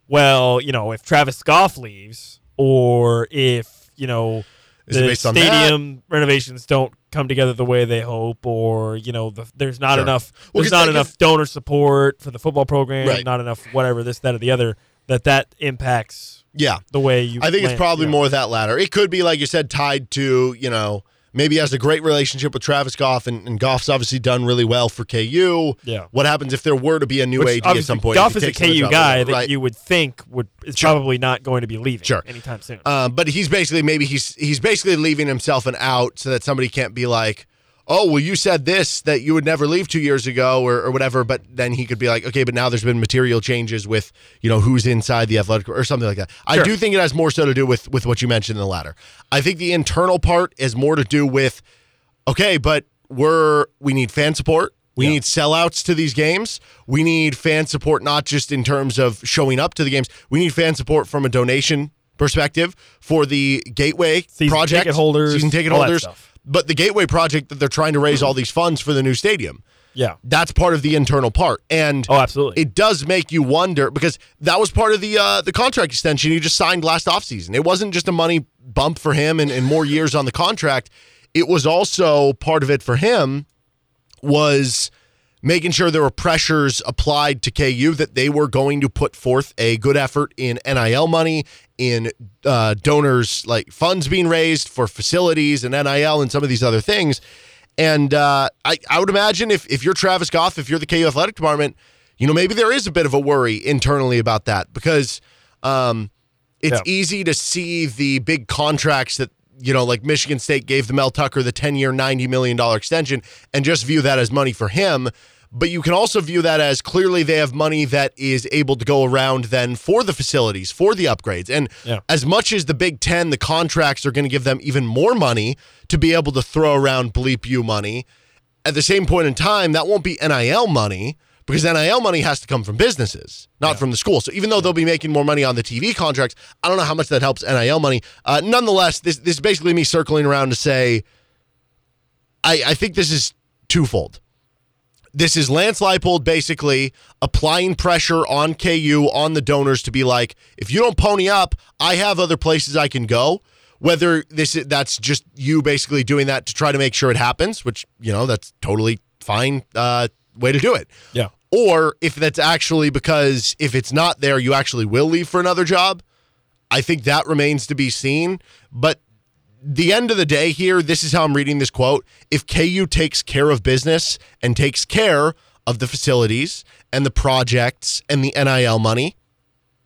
well, you know, if Travis Goff leaves, or if you know the stadium renovations don't come together the way they hope, or you know, the, there's not Sure. enough Well, there's not enough donor support for the football program, Right. not enough whatever this that or the other. That that impacts Yeah. the way you. I think it's probably you know. more that latter. It could be, like you said, tied to, you know, maybe he has a great relationship with Travis Goff, and, and Goff's obviously done really well for KU. Yeah. What happens if there were to be a new Which AD at some point? Goff is a KU guy whatever, that right? you would think would is Sure. probably not going to be leaving Sure. anytime soon. Um, but he's basically maybe he's he's basically leaving himself an out so that somebody can't be like, oh well, you said this that you would never leave two years ago or, or whatever. But then he could be like, okay, but now there's been material changes with you know who's inside the athletic or something like that. I do think it has more so to do with with what you mentioned in the latter. I think the internal part is more to do with okay, but we're we need fan support. We need sellouts to these games. We need fan support not just in terms of showing up to the games. We need fan support from a donation perspective for the Gateway Season project, ticket holders, season ticket holders. But the Gateway project that they're trying to raise all these funds for the new stadium. yeah. That's part of the internal part, and Oh, absolutely. it does make you wonder because that was part of the uh, the contract extension he just signed last offseason. It wasn't just a money bump for him and, and more years on the contract. It was also part of it for him was making sure there were pressures applied to KU that they were going to put forth a good effort in NIL money, in uh, donors like funds being raised for facilities and NIL and some of these other things. And uh, I, I would imagine if, if you're Travis Goff, if you're the KU athletic department, you know, maybe there is a bit of a worry internally about that because um, it's Yeah. easy to see the big contracts that, you know, like Michigan State gave the Mel Tucker the 10 year, $90 million extension and just view that as money for him. But you can also view that as clearly they have money that is able to go around then for the facilities, for the upgrades. And Yeah. as much as the Big Ten, the contracts are going to give them even more money to be able to throw around bleep you money. At the same point in time, that won't be NIL money because NIL money has to come from businesses, not from the school. So even though they'll be making more money on the TV contracts, I don't know how much that helps NIL money. Uh, nonetheless, this this is basically me circling around to say, I, I think this is twofold. This is Lance Leipold basically applying pressure on KU on the donors to be like, if you don't pony up, I have other places I can go. Whether this is, that's just you basically doing that to try to make sure it happens, which you know that's totally fine uh, way to do it. Yeah. Or if that's actually because if it's not there, you actually will leave for another job. I think that remains to be seen. But the end of the day here, this is how I'm reading this quote. If KU takes care of business and takes care of the facilities and the projects and the NIL money,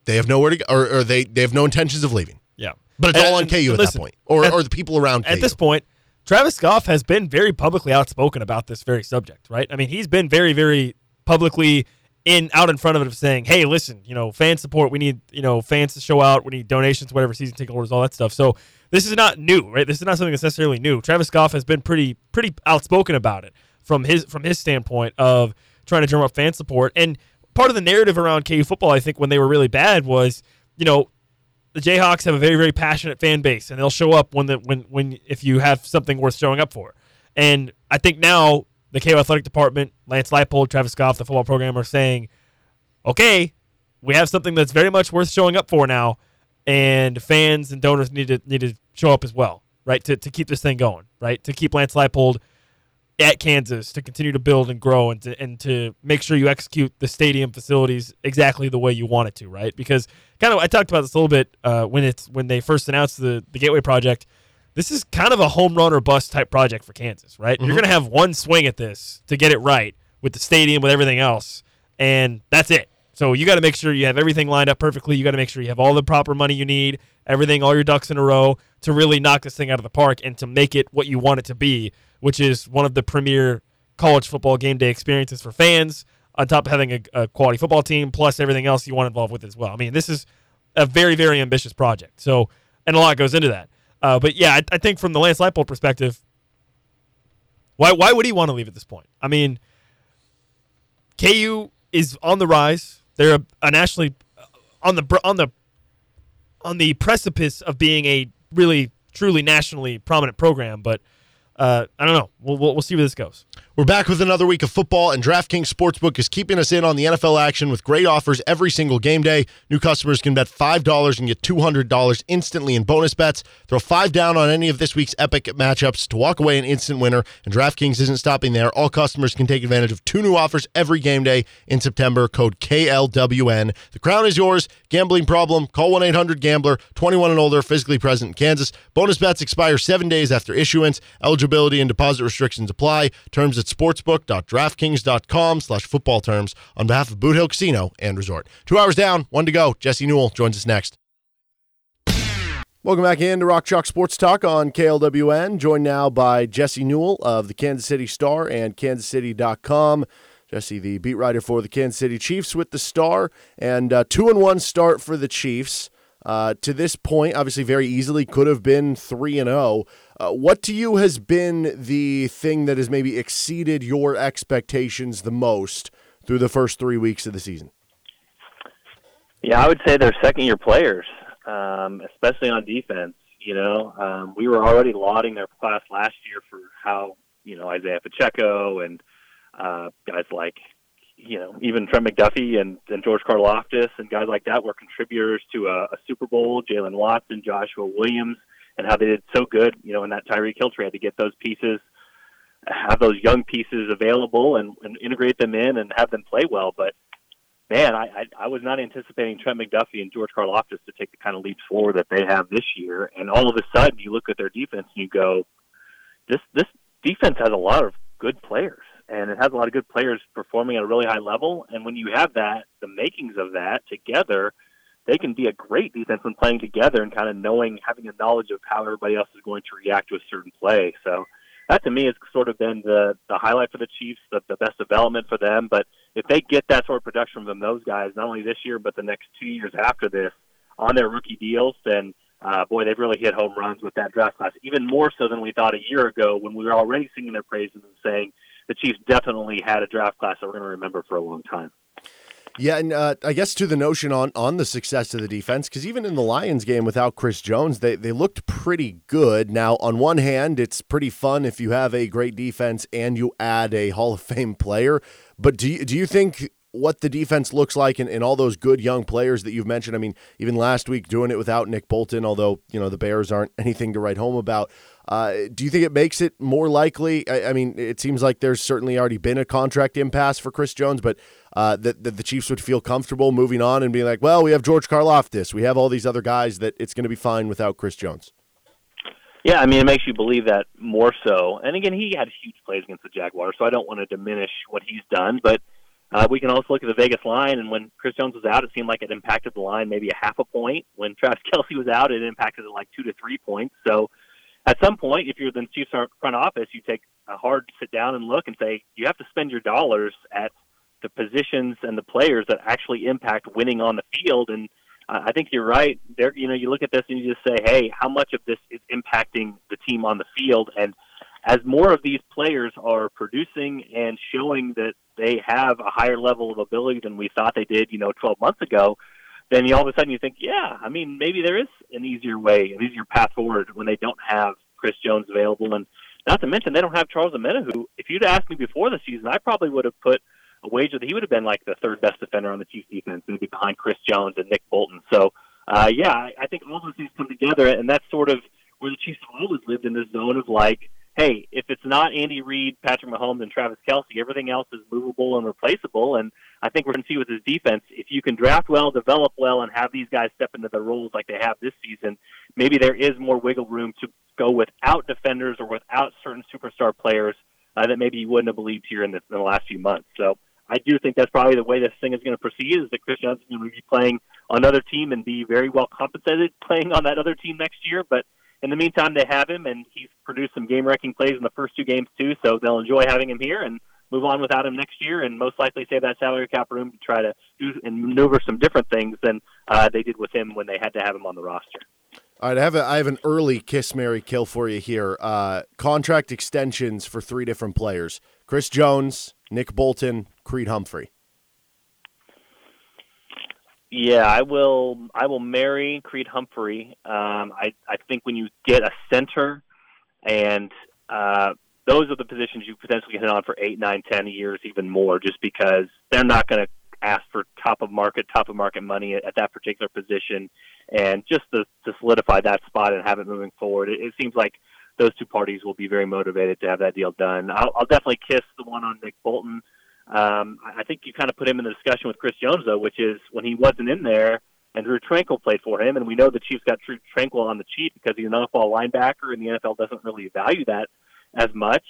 they have nowhere to go, or, or they, they have no intentions of leaving. Yeah. But it's And- all on KU at listen, that point, or, at- or the people around KU. At this point, Travis Goff has been very publicly outspoken about this very subject, right? I mean, he's been very, very publicly in out in front of it of saying, "Hey, listen, you know, fan support. We need, you know, fans to show out. We need donations, whatever, season ticket orders, all that stuff." So this is not new, right? This is not something that's necessarily new. Travis Goff has been pretty, pretty outspoken about it from his from his standpoint of trying to drum up fan support. And part of the narrative around KU football, I think, when they were really bad was, you know, the Jayhawks have a very very passionate fan base, and they'll show up when the when when if you have something worth showing up for. And I think now the KU athletic department, Lance Leipold, Travis Goff, the football program are saying, okay, we have something that's very much worth showing up for now, and fans and donors need to need to show up as well, right? To to keep this thing going, right? To keep Lance Leipold at Kansas to continue to build and grow and to, and to make sure you execute the stadium facilities exactly the way you want it to, right? Because kind of I talked about this a little bit uh, when it's when they first announced the the Gateway project. This is kind of a home run or bust type project for Kansas, right? You're going to have one swing at this to get it right with the stadium with everything else, and that's it. So you got to make sure you have everything lined up perfectly. You got to make sure you have all the proper money you need, everything, all your ducks in a row to really knock this thing out of the park and to make it what you want it to be, which is one of the premier college football game day experiences for fans. On top of having a, a quality football team, plus everything else you want involved with as well. I mean, this is a very, very ambitious project. So, and a lot goes into that. Uh, but yeah, I, I think from the Lance Leipold perspective, why why would he want to leave at this point? I mean, KU is on the rise. They're a, a nationally on the on the on the precipice of being a really truly nationally prominent program. But uh, I don't know. We'll, we'll, we'll see where this goes. We're back with another week of football, and DraftKings Sportsbook is keeping us in on the NFL action with great offers every single game day. New customers can bet $5 and get $200 instantly in bonus bets. Throw five down on any of this week's epic matchups to walk away an instant winner, and DraftKings isn't stopping there. All customers can take advantage of two new offers every game day in September. Code KLWN. The crown is yours. Gambling problem? Call 1 800 Gambler, 21 and older, physically present in Kansas. Bonus bets expire seven days after issuance. Eligibility and deposit restrictions apply. Terms at sportsbook.draftkings.com slash football terms on behalf of Boot Hill Casino and Resort. Two hours down, one to go. Jesse Newell joins us next. Welcome back in to Rock Chalk Sports Talk on KLWN. Joined now by Jesse Newell of the Kansas City Star and kansascity.com. Jesse, the beat writer for the Kansas City Chiefs with the Star, and uh, two and one start for the Chiefs. Uh, to this point, obviously, very easily could have been three and zero. Uh, what to you has been the thing that has maybe exceeded your expectations the most through the first three weeks of the season? Yeah, I would say they're second year players, um, especially on defense. You know, um, we were already lauding their class last year for how, you know, Isaiah Pacheco and uh, guys like, you know, even Trent McDuffie and, and George Karlaftis and guys like that were contributors to a, a Super Bowl. Jaylen Watson, Joshua Williams and how they did so good, you know, in that Tyreek Hill trade to get those pieces, have those young pieces available and, and integrate them in and have them play well. But man, I, I, I was not anticipating Trent McDuffie and George Karlaftis to take the kind of leaps forward that they have this year. And all of a sudden, you look at their defense and you go, this this defense has a lot of good players, and it has a lot of good players performing at a really high level. And when you have that, the makings of that together they can be a great defense when playing together and kind of knowing, having a knowledge of how everybody else is going to react to a certain play. So that to me has sort of been the the highlight for the Chiefs, the, the best development for them. But if they get that sort of production from those guys, not only this year but the next two years after this, on their rookie deals, then uh, boy, they've really hit home runs with that draft class, even more so than we thought a year ago when we were already singing their praises and saying the Chiefs definitely had a draft class that we're going to remember for a long time. Yeah, and uh, I guess to the notion on on the success of the defense, because even in the Lions game without Chris Jones, they they looked pretty good. Now, on one hand, it's pretty fun if you have a great defense and you add a Hall of Fame player. But do you, do you think what the defense looks like and, and all those good young players that you've mentioned. I mean, even last week doing it without Nick Bolton, although, you know, the Bears aren't anything to write home about. Uh, do you think it makes it more likely? I, I, mean, it seems like there's certainly already been a contract impasse for Chris Jones, but uh, that, that the Chiefs would feel comfortable moving on and being like, well, we have George Karlaftis, we have all these other guys that it's going to be fine without Chris Jones. Yeah, I mean, it makes you believe that more so. And again, he had huge plays against the Jaguars, so I don't want to diminish what he's done, but uh, we can also look at the Vegas line, and when Chris Jones was out, it seemed like it impacted the line maybe a half a point. When Travis <laughs> Kelce was out, it impacted it like two to three points. So at some point, if you're the Chiefs front office, you take a hard sit down and look and say you have to spend your dollars at the positions and the players that actually impact winning on the field. And uh, I think you're right. There, you know, you look at this and you just say, hey, how much of this is impacting the team on the field? And as more of these players are producing and showing that they have a higher level of ability than we thought they did, you know, 12 months ago, then you all of a sudden you think, yeah, I mean, maybe there is an easier way, an easier path forward when they don't have Chris Jones available. And not to mention, they don't have Charles Omenihu, who, if you'd asked me before the season, I probably would have put a wager that he would have been like the third best defender on the Chiefs defense, maybe behind Chris Jones and Nick Bolton. So, uh, yeah, I, I think all those things come together, and that's sort of where the Chiefs have always lived in this zone of like, hey, if it's not Andy Reid, Patrick Mahomes, and Travis Kelce, everything else is movable and replaceable. And I think we're going to see with his defense, if you can draft well, develop well, and have these guys step into the roles like they have this season, maybe there is more wiggle room to go without defenders or without certain superstar players uh, that maybe you wouldn't have believed here in the, in the last few months. So I do think that's probably the way this thing is going to proceed is that Chris going to be playing on another team and be very well compensated playing on that other team next year. But in the meantime, they have him, and he's produced some game-wrecking plays in the first two games too. So they'll enjoy having him here and move on without him next year, and most likely save that salary cap room to try to do and maneuver some different things than uh, they did with him when they had to have him on the roster. All right, I have a, I have an early kiss, Mary, kill for you here. Uh, contract extensions for three different players: Chris Jones, Nick Bolton, Creed Humphrey. Yeah, I will. I will marry Creed Humphrey. Um, I I think when you get a center and uh, those are the positions you potentially hit on for eight, nine, ten years, even more, just because they're not going to ask for top of market, top of market money at, at that particular position, and just to, to solidify that spot and have it moving forward. It, it seems like those two parties will be very motivated to have that deal done. I'll, I'll definitely kiss the one on Nick Bolton. Um, I think you kind of put him in the discussion with Chris Jones, though, which is when he wasn't in there and Drue Tranquill played for him, and we know the Chiefs got Drue Tranquill on the cheap because he's an NFL linebacker, and the NFL doesn't really value that as much.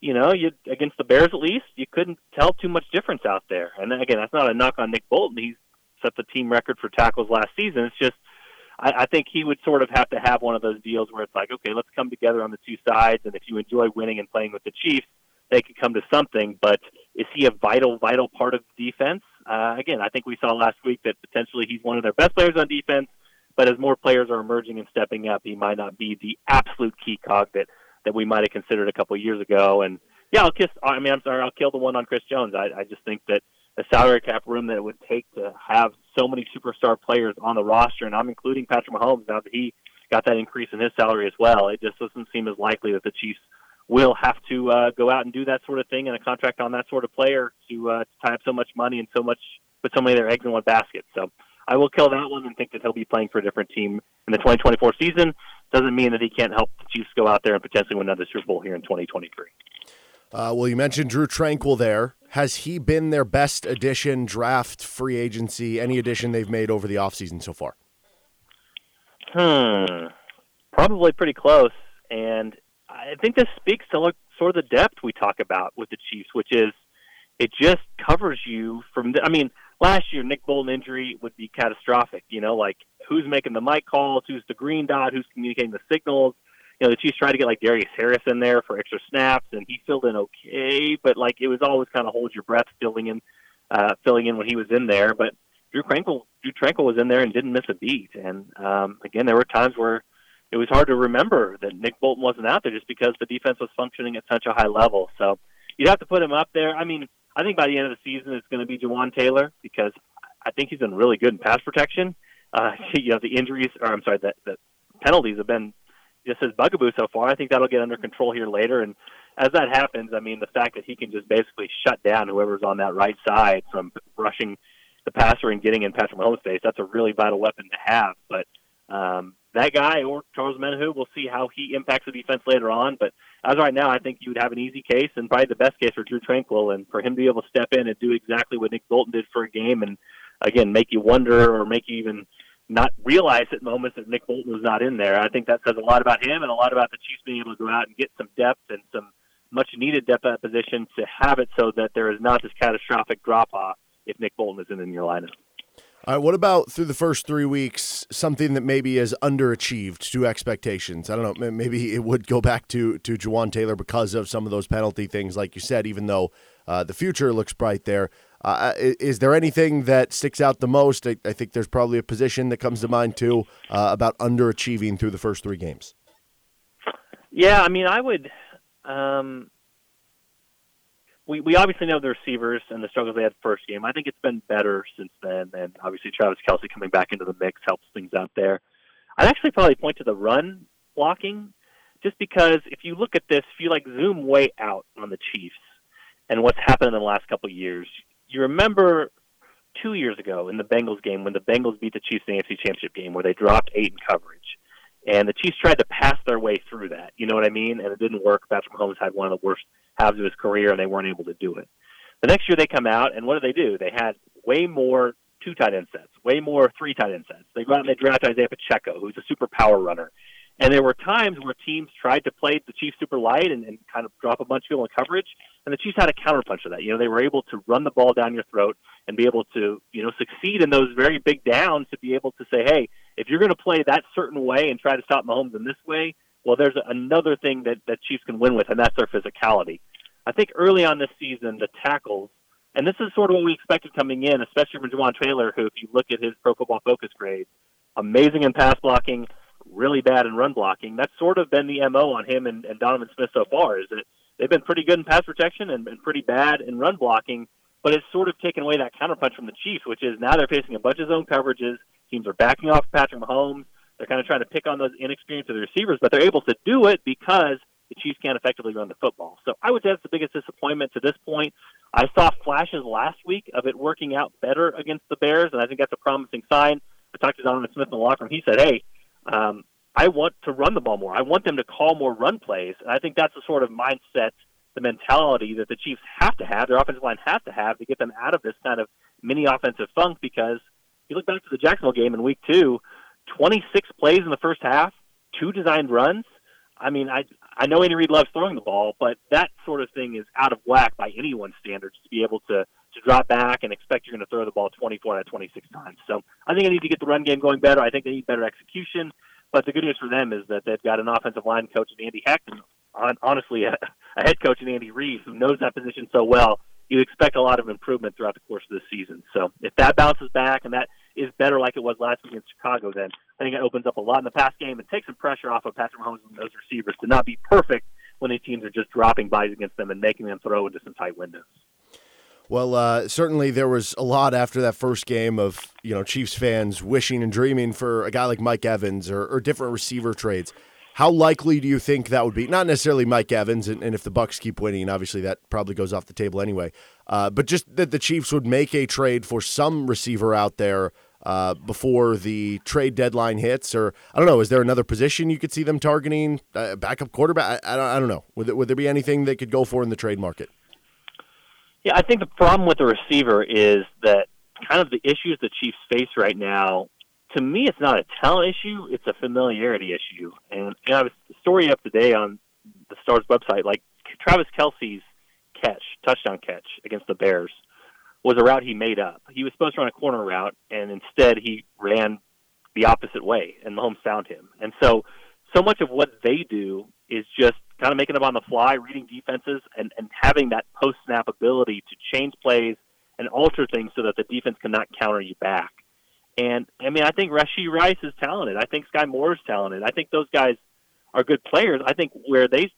You know, you against the Bears at least, you couldn't tell too much difference out there. And again, that's not a knock on Nick Bolton. He's set the team record for tackles last season. It's just I, I think he would sort of have to have one of those deals where it's like, okay, let's come together on the two sides, and if you enjoy winning and playing with the Chiefs, they could come to something. But is he a vital, vital part of defense? Uh, again, I think we saw last week that potentially he's one of their best players on defense. But as more players are emerging and stepping up, he might not be the absolute key cog that that we might have considered a couple years ago. And yeah, I'll kiss. I mean, I'm sorry, I'll kill the one on Chris Jones. I, I just think that the salary cap room that it would take to have so many superstar players on the roster, and I'm including Patrick Mahomes now that he got that increase in his salary as well. It just doesn't seem as likely that the Chiefs will have to uh, go out and do that sort of thing and a contract on that sort of player to, uh, to tie up so much money and so much put so many of their eggs in one basket. So I will kill that one and think that he'll be playing for a different team in the 2024 season. Doesn't mean that he can't help the Chiefs go out there and potentially win another Super Bowl here in 2023. Uh, well, you mentioned Drue Tranquill there. Has he been their best addition, draft, free agency, any addition they've made over the offseason so far? Hmm. Probably pretty close. And I think this speaks to like, sort of the depth we talk about with the Chiefs, which is it just covers you from. The, I mean, last year Nick Bolton injury would be catastrophic. You know, like who's making the mic calls, who's the green dot, who's communicating the signals. You know, the Chiefs tried to get like Darius Harris in there for extra snaps, and he filled in okay, but like it was always kind of hold your breath filling in, uh, filling in when he was in there. But Drue Tranquill, Drue Tranquill was in there and didn't miss a beat. And um, again, there were times where it was hard to remember that Nick Bolton wasn't out there just because the defense was functioning at such a high level. So you'd have to put him up there. I mean, I think by the end of the season it's going to be Jawaan Taylor because I think he's been really good in pass protection. Uh, <laughs> you know, the injuries, or I'm sorry, the, the penalties have been just his bugaboo so far. I think that'll get under control here later. And as that happens, I mean, the fact that he can just basically shut down whoever's on that right side from rushing the passer and getting in Patrick Mahomes' face, that's a really vital weapon to have. But um, that guy or Charles Omenihu, we'll see how he impacts the defense later on. But as right now, I think you would have an easy case and probably the best case for Drue Tranquill, and for him to be able to step in and do exactly what Nick Bolton did for a game, and again make you wonder or make you even not realize at moments that Nick Bolton was not in there. I think that says a lot about him and a lot about the Chiefs being able to go out and get some depth and some much needed depth at position to have it so that there is not this catastrophic drop off if Nick Bolton isn't in your lineup. All right, what about through the first three weeks, something that maybe is underachieved to expectations? I don't know, maybe it would go back to to Jawaan Taylor because of some of those penalty things, like you said, even though uh, the future looks bright there. Uh, is there anything that sticks out the most? I, I, think there's probably a position that comes to mind too uh, about underachieving through the first three games. Yeah, I mean, I would. Um, we we obviously know the receivers and the struggles they had first game. I think it's been better since then, and obviously Travis Kelce coming back into the mix helps things out there. I'd actually probably point to the run blocking, just because if you look at this, if you like zoom way out on the Chiefs and what's happened in the last couple of years, you remember two years ago in the Bengals game when the Bengals beat the Chiefs in the AFC Championship game where they dropped eight in coverage. And the Chiefs tried to pass their way through that. You know what I mean? And it didn't work. Patrick Mahomes had one of the worst halves of his career, and they weren't able to do it. The next year they come out, and what do they do? They had way more two tight end sets, way more three tight end sets. They go out and they draft Isaiah Pacheco, who's a super power runner. And there were times where teams tried to play the Chiefs super light and, and kind of drop a bunch of people in coverage, and the Chiefs had a counterpunch to that. You know, they were able to run the ball down your throat and be able to, you know, succeed in those very big downs to be able to say, hey, if you're going to play that certain way and try to stop Mahomes in this way, well, there's another thing that that Chiefs can win with, and that's their physicality. I think early on this season, the tackles, and this is sort of what we expected coming in, especially from Jawaan Taylor, who, if you look at his Pro Football Focus grade, amazing in pass blocking, really bad in run blocking. That's sort of been the mo on him and, and Donovan Smith so far. Is that they've been pretty good in pass protection and been pretty bad in run blocking, but it's sort of taken away that counterpunch from the Chiefs, which is now they're facing a bunch of zone coverages. Teams are backing off Patrick Mahomes. They're kind of trying to pick on those inexperienced receivers, but they're able to do it because the Chiefs can't effectively run the football. So I would say that's the biggest disappointment to this point. I saw flashes last week of it working out better against the Bears, and I think that's a promising sign. I talked to Donovan Smith in the locker room. He said, "Hey, um, I want to run the ball more. I want them to call more run plays." And I think that's the sort of mindset, the mentality that the Chiefs have to have, their offensive line has to have to get them out of this kind of mini offensive funk. Because you look back to the Jacksonville game in Week Two, 26 plays in the first half, two designed runs. I mean, I I know Andy Reid loves throwing the ball, but that sort of thing is out of whack by anyone's standards to be able to to drop back and expect you're going to throw the ball 24 out of 26 times. So I think they need to get the run game going better. I think they need better execution. But the good news for them is that they've got an offensive line coach in Andy Heck, and honestly, a, a head coach in Andy Reid who knows that position so well. You expect a lot of improvement throughout the course of this season. So if that bounces back and that is better like it was last week in Chicago, then I think it opens up a lot in the pass game and takes some pressure off of Patrick Mahomes and those receivers to not be perfect when these teams are just dropping buys against them and making them throw into some tight windows. Well, uh, certainly there was a lot after that first game of you know Chiefs fans wishing and dreaming for a guy like Mike Evans or, or different receiver trades. How likely do you think that would be? Not necessarily Mike Evans, and, and if the Bucs keep winning, obviously that probably goes off the table anyway. Uh, but just that the Chiefs would make a trade for some receiver out there uh, before the trade deadline hits, or I don't know. Is there another position you could see them targeting? Uh, backup quarterback? I, I, don't, I don't know. Would, would there be anything they could go for in the trade market? Yeah, I think the problem with the receiver is that kind of the issues the Chiefs face right now. To me, it's not a talent issue; it's a familiarity issue. And know, I was the story up today on the Stars website. Like Travis Kelce's catch, touchdown catch against the Bears, was a route he made up. He was supposed to run a corner route, and instead he ran the opposite way, and Mahomes found him. And so, so much of what they do is just kind of making them on the fly, reading defenses, and, and having that post snap ability to change plays and alter things so that the defense cannot counter you back. And I mean, I think Rashee Rice is talented. I think Skyy Moore is talented. I think those guys are good players. I think where they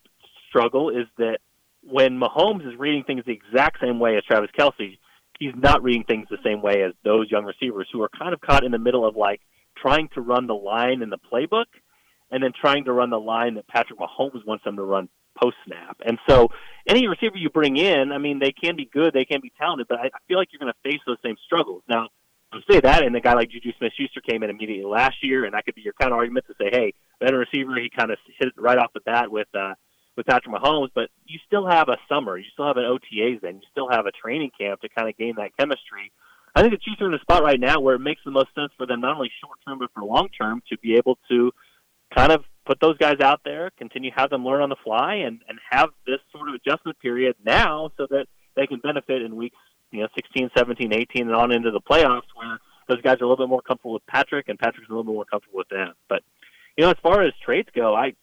struggle is that when Mahomes is reading things the exact same way as Travis Kelce, he's not reading things the same way as those young receivers who are kind of caught in the middle of like trying to run the line in the playbook and then trying to run the line that Patrick Mahomes wants them to run post snap. And so any receiver you bring in, I mean, they can be good, they can be talented, but I, I feel like you're going to face those same struggles. Now, I say that, and a guy like Juju Smith-Schuster came in immediately last year, and that could be your kind of argument to say, hey, better receiver, he kind of hit it right off the bat with uh, with Patrick Mahomes, but you still have a summer, you still have an OTAs, then you still have a training camp to kind of gain that chemistry. I think the Chiefs are in a spot right now where it makes the most sense for them, not only short term but for long term, to be able to kind of put those guys out there, continue have them learn on the fly, and and have this sort of adjustment period now, so that they can benefit in weeks you know 16, 17, 18, and on into the playoffs where those guys are a little bit more comfortable with Patrick, and Patrick's a little bit more comfortable with them. But you know, as far as trades go, I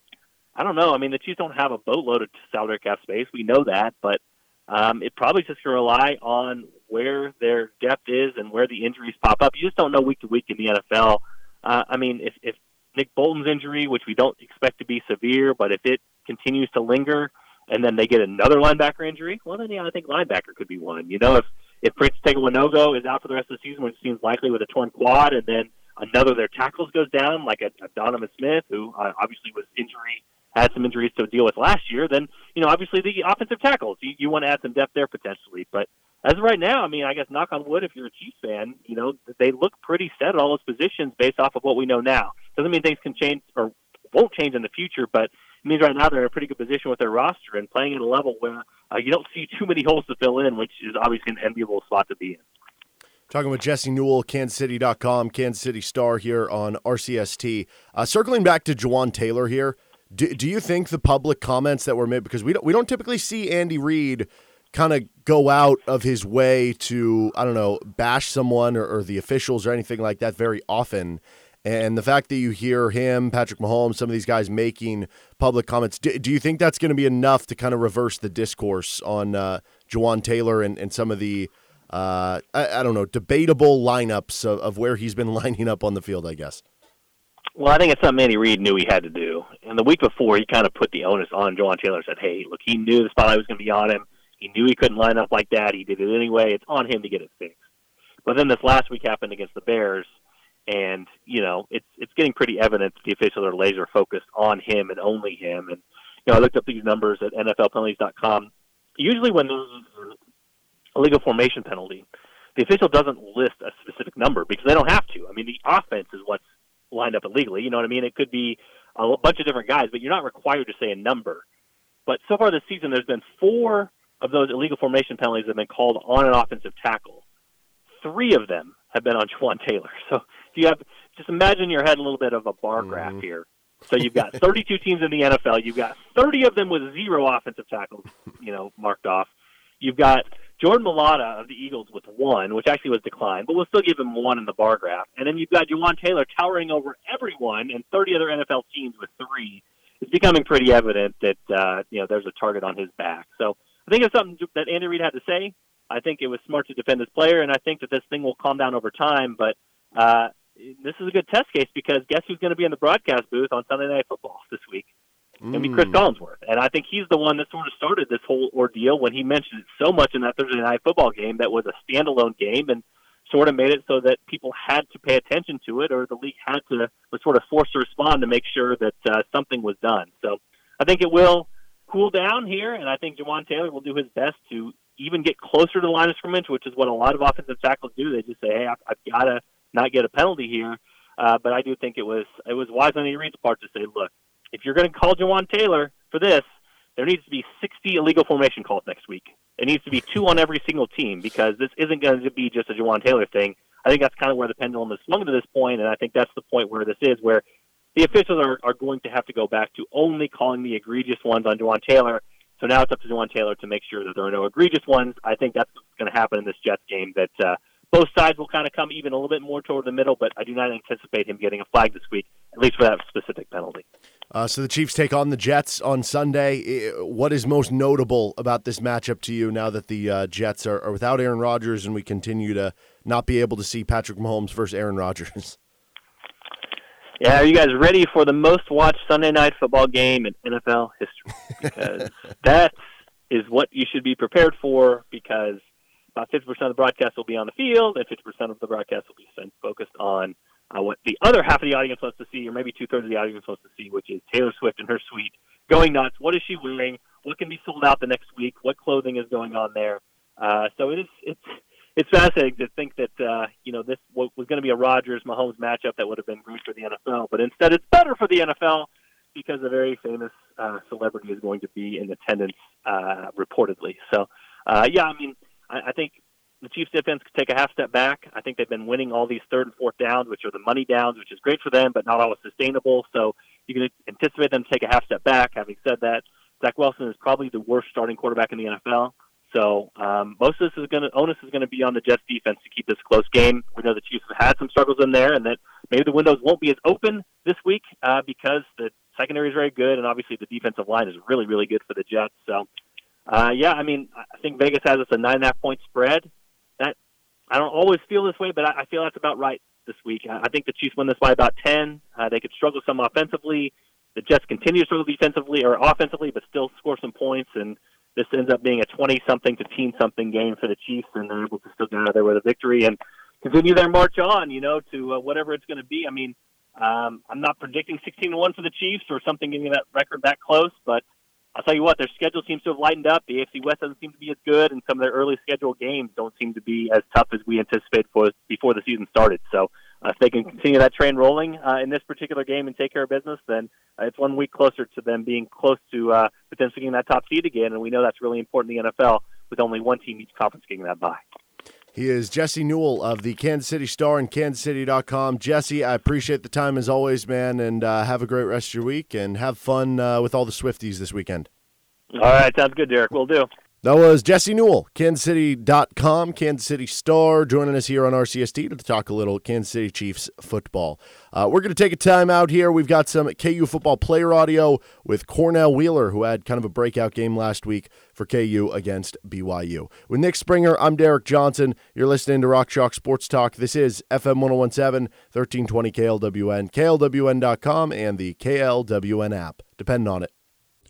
I don't know. I mean, the Chiefs don't have a boatload of salary cap space. We know that, but um, it probably just to rely on where their depth is and where the injuries pop up. You just don't know week to week in the NFL. Uh, I mean, if, if Nick Bolton's injury, which we don't expect to be severe, but if it continues to linger, and then they get another linebacker injury, well, then yeah, I think linebacker could be one. You know, if if Prince Tega Wanogho is out for the rest of the season, which seems likely with a torn quad, and then another of their tackles goes down, like a, a Donovan Smith, who uh, obviously was injury had some injuries to deal with last year, then you know obviously the offensive tackles you, you want to add some depth there potentially. But as of right now, I mean, I guess knock on wood, if you're a Chiefs fan, you know they look pretty set at all those positions based off of what we know now. Doesn't mean things can change or won't change in the future, but it means right now they're in a pretty good position with their roster and playing at a level where uh, you don't see too many holes to fill in, which is obviously an enviable spot to be in. Talking with Jesse Newell, KansasCity.com, Kansas City Star here on RCST. Uh, circling back to Jawaan Taylor here, do, do you think the public comments that were made because we don't we don't typically see Andy Reid kind of go out of his way to I don't know bash someone or, or, the officials or anything like that very often. And the fact that you hear him, Patrick Mahomes, some of these guys making public comments, do, do you think that's going to be enough to kind of reverse the discourse on uh, Jawaan Taylor and, and some of the, uh, I, I, don't know, debatable lineups of, of where he's been <laughs> lining up on the field, I guess? Well, I think it's something Andy Reid knew he had to do. And the week before, he kind of put the onus on Jawaan Taylor. Said, "Hey, look, he knew the spotlight was going to be on him. He knew he couldn't line up like that. He did it anyway. It's on him to get it fixed." But then this last week happened against the Bears, and you know it's it's getting pretty evident that the officials are laser focused on him and only him. And you know, I looked up these numbers at NFLpenalties.com. Usually, when there's a legal formation penalty, the official doesn't list a specific number because they don't have to. I mean, the offense is what's lined up illegally. You know what I mean? It could be a bunch of different guys, but you're not required to say a number. But so far this season, there's been four of those illegal formation penalties that have been called on an offensive tackle. Three of them have been on Jawaan Taylor. <laughs> So do you have just imagine your head a little bit of a bar graph mm-hmm. here. So you've got 32 teams in the NFL. You've got 30 of them with zero offensive tackles, you know, marked off. You've got Jordan Mailata of the Eagles with one, which actually was declined, but we'll still give him one in the bar graph. And then you've got Jawaan Taylor towering over everyone and 30 other NFL teams with three. It's becoming pretty evident that uh, you know there's a target on his back. So I think it's something that Andy Reid had to say. I think it was smart to defend this player, and I think that this thing will calm down over time. But uh, this is a good test case because guess who's going to be in the broadcast booth on Sunday Night Football <laughs> this week? Going to be Chris Mm. Collinsworth, and I think he's the one that sort of started this whole ordeal when he mentioned it so much in that Thursday Night Football game that was a standalone game and sort of made it so that people had to pay attention to it, or the league had to was sort of forced to respond to make sure that uh, something was done. So I think it will cool down here, and I think Jawaan Taylor will do his best to even get closer to the line of scrimmage, which is what a lot of offensive tackles do. They just say, "Hey, I've, I've got to not get a penalty here." Uh, but I do think it was it was wise on Andy Reid's part to say, "Look, if you're going to call Jawaan Taylor for this, there needs to be 60 illegal formation calls next week. It needs to be two on every single team because this isn't going to be just a Jawaan Taylor thing. I think that's kind of where the pendulum has swung to this point, and I think that's the point where this is, where the officials are, are going to have to go back to only calling the egregious ones on Jawaan Taylor. So now it's up to Jawaan Taylor to make sure that there are no egregious ones. I think that's what's going to happen in this Jets game. That uh, both sides will kind of come even a little bit more toward the middle, but I do not anticipate him getting a flag this week, at least for that specific penalty. Uh, so the Chiefs take on the Jets on Sunday. What is most notable about this matchup to you now that the uh, Jets are, are without Aaron Rodgers and we continue to not be able to see Patrick Mahomes versus Aaron Rodgers? <laughs> Yeah, are you guys ready for the most watched Sunday night football game in NFL history? Because <laughs> that is what you should be prepared for because about 50% of the broadcast will be on the field and 50% of the broadcast will be focused on uh, what the other half of the audience wants to see, or maybe two thirds of the audience wants to see, which is Taylor Swift and her suite going nuts. What is she wearing? What can be sold out the next week? What clothing is going on there? Uh, so it is it's it's fascinating to think that uh, you know this was going to be a Rodgers Mahomes matchup that would have been great for the NFL, but instead it's better for the NFL because a very famous uh, celebrity is going to be in attendance uh, reportedly. So uh, yeah, I mean I, I think the Chiefs defense could take a half step back. I think they've been winning all these third and fourth downs, which are the money downs, which is great for them, but not always sustainable. So you can anticipate them to take a half step back. Having said that, Zach Wilson is probably the worst starting quarterback in the NFL. So um, most of this is going to onus is going to be on the Jets defense to keep this close game. We know the Chiefs have had some struggles in there, and that maybe the windows won't be as open this week uh, because the secondary is very good, and obviously the defensive line is really really good for the Jets. So uh, yeah, I mean I think Vegas has us a nine and a half point spread. I don't always feel this way, but I, I feel that's about right this week. I, I think the Chiefs win this by about ten. Uh, they could struggle some offensively. The Jets continue to struggle defensively or offensively, but still score some points and this ends up being a 20 something to teen something game for the Chiefs, and they're able to still get out of there with a victory and continue their march on, you know, to uh, whatever it's going to be. I mean, um, I'm not predicting 16 to 1 for the Chiefs or something getting that record that close, but I'll tell you what, their schedule seems to have lightened up. The AFC West doesn't seem to be as good, and some of their early scheduled games don't seem to be as tough as we anticipated for before the season started. So uh, if they can continue that train rolling uh, in this particular game and take care of business, then uh, it's one week closer to them being close to uh, potentially getting that top seed again. And we know that's really important in the NFL with only one team each conference getting that bye. He is Jesse Newell of the Kansas City Star and KansasCity.com. Jesse, I appreciate the time as always, man, and uh, have a great rest of your week and have fun uh, with all the Swifties this weekend. All right, sounds good, Derek. We'll do. That was Jesse Newell, KansasCity.com, Kansas City Star, joining us here on RCST to talk a little Kansas City Chiefs football. Uh, we're going to take a time out here. We've got some KU football player audio with Cornell Wheeler, who had kind of a breakout game last week for KU against BYU. With Nick Springer, I'm Derek Johnson. You're listening to Rock Chalk Sports Talk. This is FM 1017, 1320 KLWN, KLWN.com, and the KLWN app. Depend on it.